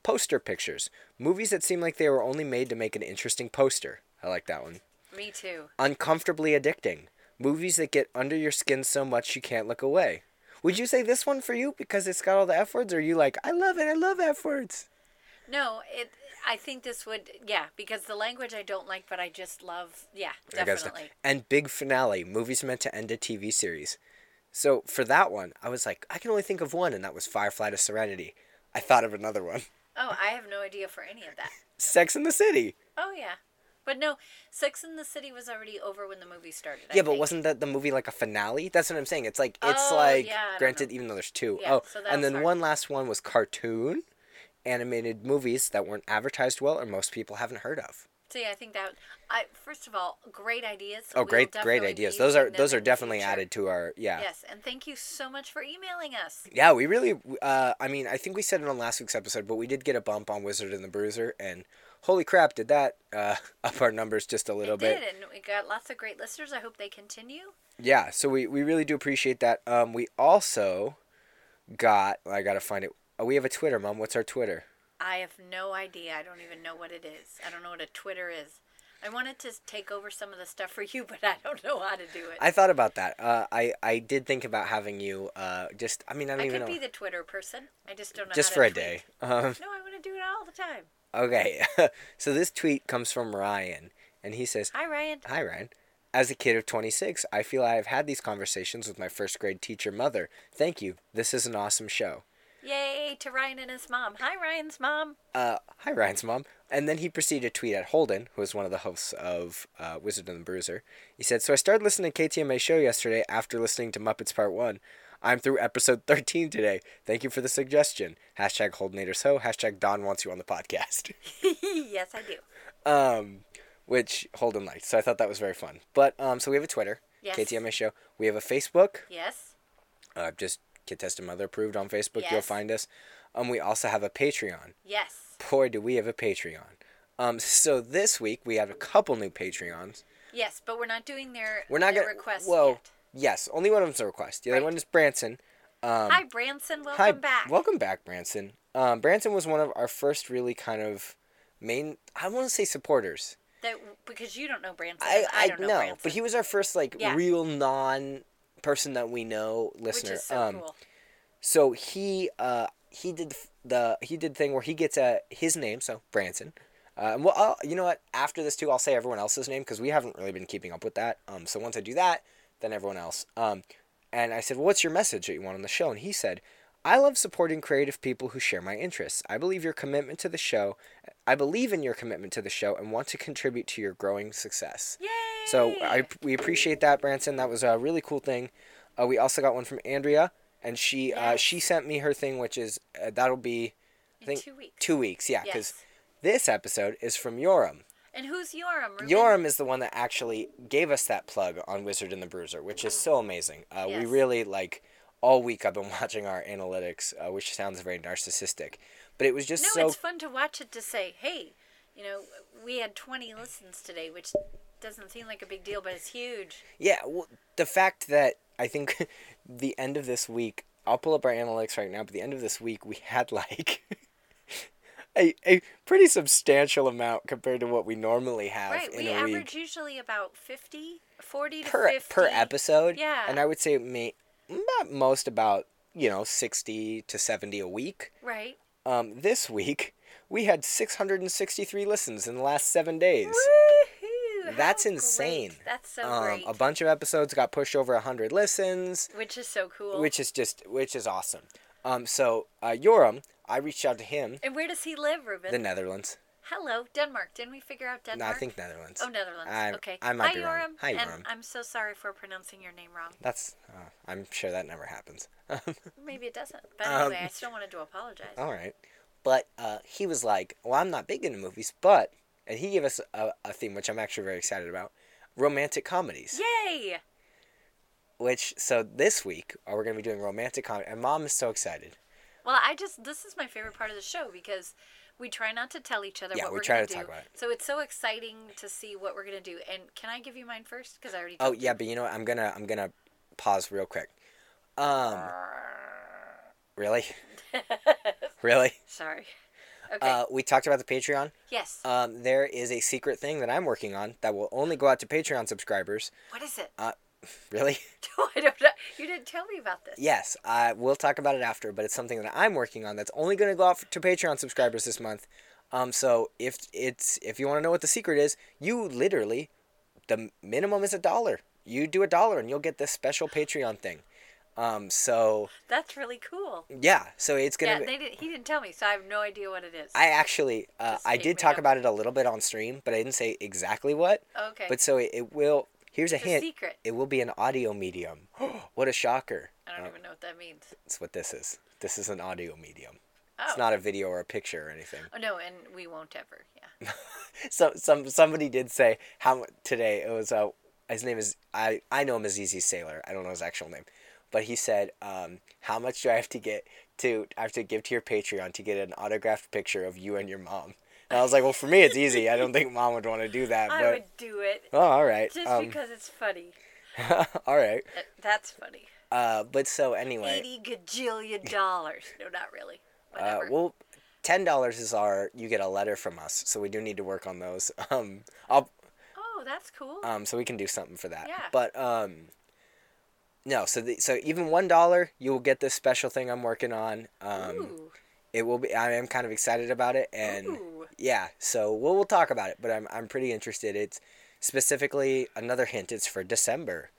Poster pictures. Movies that seem like they were only made to make an interesting poster. I like that one. Me too. uncomfortably addicting. Movies that get under your skin so much you can't look away. Would you say this one for you because it's got all the F words, or are you like, I love it, I love F words? No, it. I think this would yeah because the language I don't like, but I just love yeah I guess not. definitely. And big finale, movies meant to end a TV series. So for that one, I was like, I can only think of one, and that was Firefly to Serenity. I thought of another one Oh, I have no idea for any of that. Sex in the City. Oh yeah, but no, Sex in the City was already over when the movie started. I yeah, but think. wasn't that the movie like a finale? That's what I'm saying. It's like, it's Oh, like, yeah, granted, know. even though there's two. Yeah, oh, so and then hard. one last one was cartoon, animated movies that weren't advertised well or most people haven't heard of. See, I think that I first of all, great ideas. Oh, We'll great, great ideas. Those are those are definitely added to our yeah. Yes, and thank you so much for emailing us. Yeah, we really. Uh, I mean, I think we said it on last week's episode, but we did get a bump on Wizard and the Bruiser, and holy crap, did that uh, up our numbers just a little it bit? did, and we got lots of great listeners. I hope they continue. Yeah, so we, we really do appreciate that. Um, we also got. I gotta find it. Oh, we have a Twitter, Mom. What's our Twitter? I have no idea. I don't even know what it is. I don't know what a Twitter is. I wanted to take over some of the stuff for you, but I don't know how to do it. I thought about that. Uh, I I did think about having you. Uh, just. I mean, I don't I even could know. be the Twitter person. I just don't know. just for a tweet. day. Um, No, I want to do it all the time. okay. so this tweet comes from Ryan, and he says, Hi, Ryan. Hi, Ryan. As a kid of 26, I feel I have had these conversations with my first grade teacher mother. Thank you. This is an awesome show. Yay to Ryan and his mom. Hi, Ryan's mom. Uh, hi, Ryan's mom. And then he proceeded to tweet at Holden, who is one of the hosts of uh, Wizard and the Bruiser. He said, So I started listening to KTMA show yesterday after listening to Muppets Part 1. I'm through episode 13 today. Thank you for the suggestion. Hashtag Holdenators Ho. Hashtag Don wants you on the podcast. yes, I do. um, which Holden liked. So I thought that was very fun. But um, so we have a Twitter, Yes. KTMA show. We have a Facebook, Yes. uh, I've just Kid Tested Mother approved on Facebook. You'll find us. um, we also have a Patreon. Yes. Boy, do we have a Patreon. Um, so this week we have a couple new Patreons. Yes, but we're not doing their We're not their gonna. requests well, yet. yes, only one of them's a request. The other one is Branson. Um, Hi, Branson. Welcome hi, back. welcome back, Branson. Um, Branson was one of our first really kind of main. I want to say supporters. That, because you don't know Branson. I I, I don't know, know, Branson. but he was our first like Yeah. real non person that we know listener. so um, cool. So he uh he did the, the he did the thing where he gets a his name, so Branson. Uh, and well, I'll, you know what? After this too, I'll say everyone else's name because we haven't really been keeping up with that. Um, so once I do that, then everyone else. Um, and I said, well, "What's your message that you want on the show?" And he said, "I love supporting creative people who share my interests. I believe your commitment to the show. I believe in your commitment to the show and want to contribute to your growing success." Yay! So I we appreciate that, Branson. That was a really cool thing. Uh, we also got one from Andrea, and she uh, she sent me her thing, which is uh, that'll be I in think two weeks. two weeks. Yeah, because Yes. this episode is from Yoram. And who's Yoram? Ruben? Yoram is the one that actually gave us that plug on Wizard and the Bruiser, which is so amazing. Uh, We really like all week. I've been watching our analytics, uh, which sounds very narcissistic, but it was just No, so it's fun to watch it to say, hey, you know, we had 20 listens today, which doesn't seem like a big deal, but it's huge. Yeah, well, the fact that I think the end of this week, I'll pull up our analytics right now, but the end of this week we had like a, a pretty substantial amount compared to what we normally have right. in We a average week usually about 50, 40 to per 50. per episode. Yeah. And I would say may about most about, you know, 60 to 70 a week. Right. Um this week we had 663 listens in the last 7 days. Woohoo! That's great. insane. That's so Um, great. a bunch of episodes got pushed over 100 listens. which is so cool. which is just which is awesome. Um, so uh, Yoram, I reached out to him, and where does he live, Ruben? the Netherlands. Hello, Denmark. Didn't we figure out No, Denmark? I think Netherlands. Oh, Netherlands. I- okay. I might Hi, be wrong. Yoram. Hi, and Yoram. I'm so sorry for pronouncing your name wrong. That's uh, I'm sure that never happens. Maybe it doesn't. But Um, anyway, I still wanted to apologize. All right, but uh, he was like, "Well, I'm not big into movies, but," and he gave us a, a theme which I'm actually very excited about: romantic comedies. Yay! Which so this week uh, we're gonna be doing romantic comedy, and Mom is so excited. Well, I just this is my favorite part of the show because we try not to tell each other Yeah, what we are try gonna do. talk about it. So it's so exciting to see what we're gonna do. And can I give you mine first? Because I already. Oh yeah, but you know what? I'm gonna I'm gonna pause real quick. Um, really, really. Sorry. Okay. Uh, we talked about the Patreon. yes. Um, there is a secret thing that I'm working on that will only go out to Patreon subscribers. what is it? Really? No, I don't know. You didn't tell me about this. yes, I we'll talk about it after, but it's something that I'm working on that's only going to go out to Patreon subscribers this month. Um, so if it's if you want to know what the secret is, you literally the minimum is a dollar. You do a dollar and you'll get this special Patreon thing. Um, so That's really cool. yeah, so it's gonna Yeah, be. they did, he didn't tell me, so I have no idea what it is. I actually, uh, I did talk up. about it a little bit on stream, but I didn't say exactly what. okay. But so it, it will. Here's a it's a hint. secret. It will be an audio medium. what a shocker! I don't even know what that means. That's what this is. This is an audio medium. Oh. It's not a video or a picture or anything. Oh no, and we won't ever. Yeah. So some somebody did say how today it was. Uh, his name is I I know him as Easy Sailor. I don't know his actual name, but he said, um, "How much do I have to get to? I have to give to your Patreon to get an autographed picture of you and your mom." I was like, "Well, for me, it's easy. I don't think mom would want to do that." I But would do it oh, all right. just um, because it's funny. all right. That's funny. Uh, but so anyway, Eighty gajillion dollars. No, not really. uh, well, ten dollars is our. You get a letter from us, so we do need to work on those. Um, I'll oh, that's cool. um, so we can do something for that. Yeah. But um, no, so the, so even one dollar, you will get this special thing I'm working on. Um, Ooh. It will be. I am kind of excited about it, and Ooh. yeah. So we'll we'll talk about it, but I'm I'm pretty interested. It's specifically another hint. It's for December.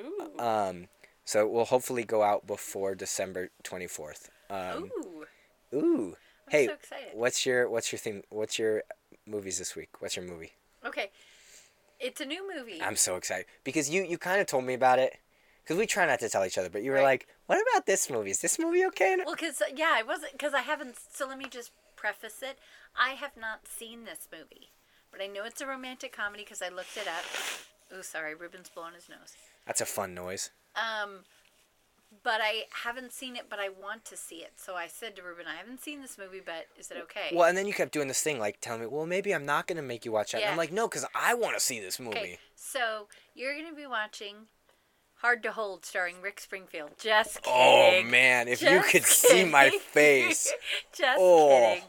Ooh. Um, so it will hopefully go out before December twenty fourth. Um, Ooh. ooh. I'm Hey, so excited. what's your what's your theme? What's your movies this week? What's your movie? Okay. It's a new movie. I'm so excited because you you kind of told me about it because we try not to tell each other, but you were Right. like, "What about this movie? Is this movie okay?" Well, because yeah, I wasn't because I haven't. So let me just preface it. I have not seen this movie, but I know it's a romantic comedy because I looked it up. Oh, sorry, Ruben's blowing his nose. That's a fun noise. Um, but I haven't seen it, but I want to see it. So I said to Ruben, I haven't seen this movie, but is it okay? Well, and then you kept doing this thing like telling me, well, maybe I'm not gonna make you watch that. And I'm like, no, because I want to see this movie. Okay, so you're going to be watching Hard to Hold, starring Rick Springfield. Just oh, kidding. Oh man, if you Just could see my face. Just Oh, kidding.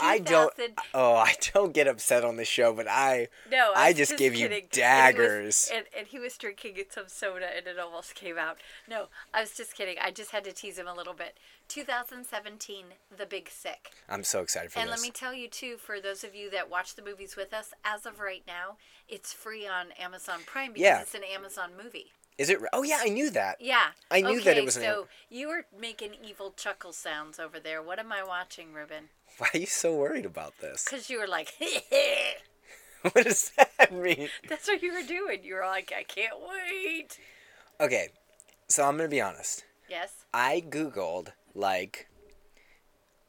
I don't. Oh, I don't get upset on the show, but I. No, I was just gave you kidding. And he was- daggers. And, and he was drinking some soda, and it almost came out. No, I was just kidding. I just had to tease him a little bit. 2017, The Big Sick. I'm so excited for And this. And let me tell you too, for those of you that watch the movies with us, as of right now, it's free on Amazon Prime because Yeah. it's an Amazon movie. Is it? Oh yeah, I knew that. Yeah. I knew that it was an So you were making evil chuckle sounds over there. What am I watching, Ruben? Why are you so worried about this? Because you were like, what does that mean? that's what you were doing. You were like, I can't wait. Okay, so I'm gonna be honest. Yes. I googled like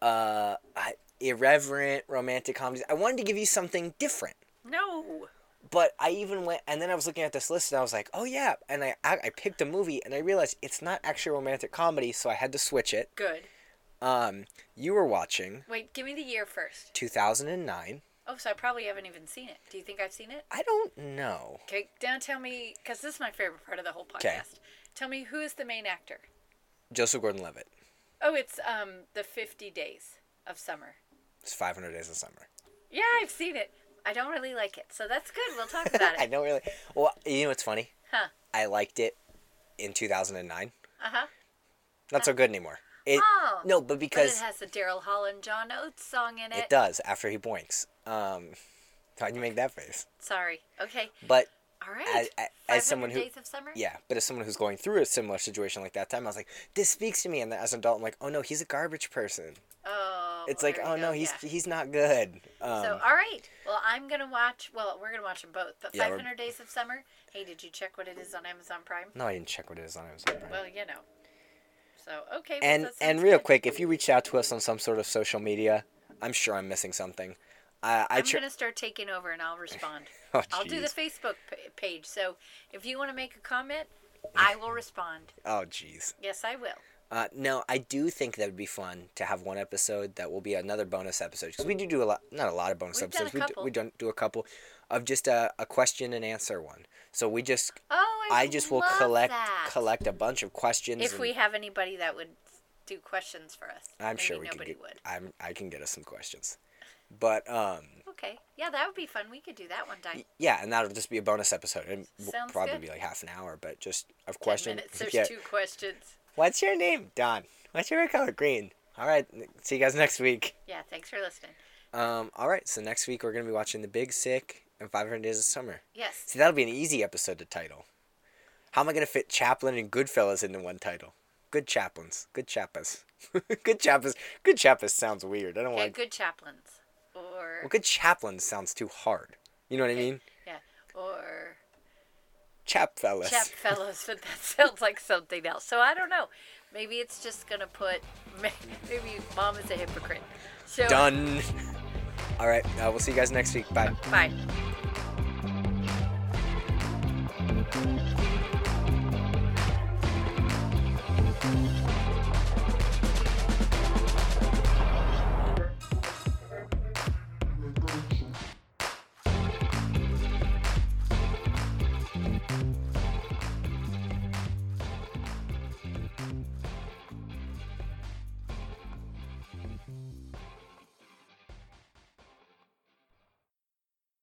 uh irreverent romantic comedies. I wanted to give you something different. No. But I even went, and then I was looking at this list, and I was like, "Oh yeah!" And I, I I picked a movie, and I realized it's not actually a romantic comedy, so I had to switch it. Good. Um, you were watching Wait, give me the year first. 2009. Oh, so I probably haven't even seen it. Do you think I've seen it? I don't know. Okay, now tell me, because this is my favorite part of the whole podcast. 'Kay. Tell me who is the main actor? Joseph Gordon-Levitt. Oh, it's um the Fifty Days of Summer. It's 500 Days of Summer. Yeah, I've seen it. I don't really like it, so that's good. We'll talk about it. I don't really. Well, you know what's funny? Huh? I liked it in 2009. Uh huh. Not so good anymore. It Oh. no, but But because it has the Daryl Hall and John Oates song in it. it does after he boinks. Um, how'd you make that face? Sorry. Okay. But All right. as, as someone who Days of Summer. Yeah, but as someone who's going through a similar situation like that time, I was like, this speaks to me. And then as an adult, I'm like, oh no, he's a garbage person. It's like, oh no, he's yeah. he's not good. Um, So all right. Well, I'm gonna watch. Well, we're gonna watch them both. But Yeah, we're- 500 Days of Summer. Hey, did you check what it is on Amazon Prime? no, I didn't check what it is on Amazon Prime. Well, you know. So okay. and that and real good. quick, if you reach out to us on some sort of social media, I'm sure I'm missing something. I I I'm tr- gonna start taking over and I'll respond. oh, I'll do the. Facebook pa- page. So if you want to make a comment, I will respond. Oh jeez. Yes, I will. Uh, no, I do think that would be fun to have one episode that will be another bonus episode because we do do a lot, not a lot of bonus We've episodes. We do, we don't do a couple of just a, a question and answer one. So we just Oh, I, I just will collect that. collect a bunch of questions. If and we have anybody that would do questions for us, I'm Maybe sure we can nobody get. would. I'm I can get us some questions, but um Okay, yeah, that would be fun. We could do that one time. yeah, and that'll just be a bonus episode. It will probably good. be like half an hour, but just of Ten question. minutes. There's yeah. two questions. What's your name, Don? What's your color? Green. All right. See you guys next week. Yeah, thanks for listening. Um. All right. So next week we're gonna be watching The Big Sick and 500 Days of Summer. Yes. See, that'll be an easy episode to title. How am I gonna fit Chaplin and Goodfellas into one title? Good Chaplins. Good Chappas. good Chappas. Good Chappas sounds weird. I don't Okay, like. good chaplains. Or Well, good Chaplin sounds too hard. You know what I mean? yeah, or Chap fellas. chap fellows, but that sounds like something else. So I don't know. Maybe it's just gonna put. Maybe mom is a hypocrite. So Done. All right. Uh, we'll see you guys next week. Bye. Bye.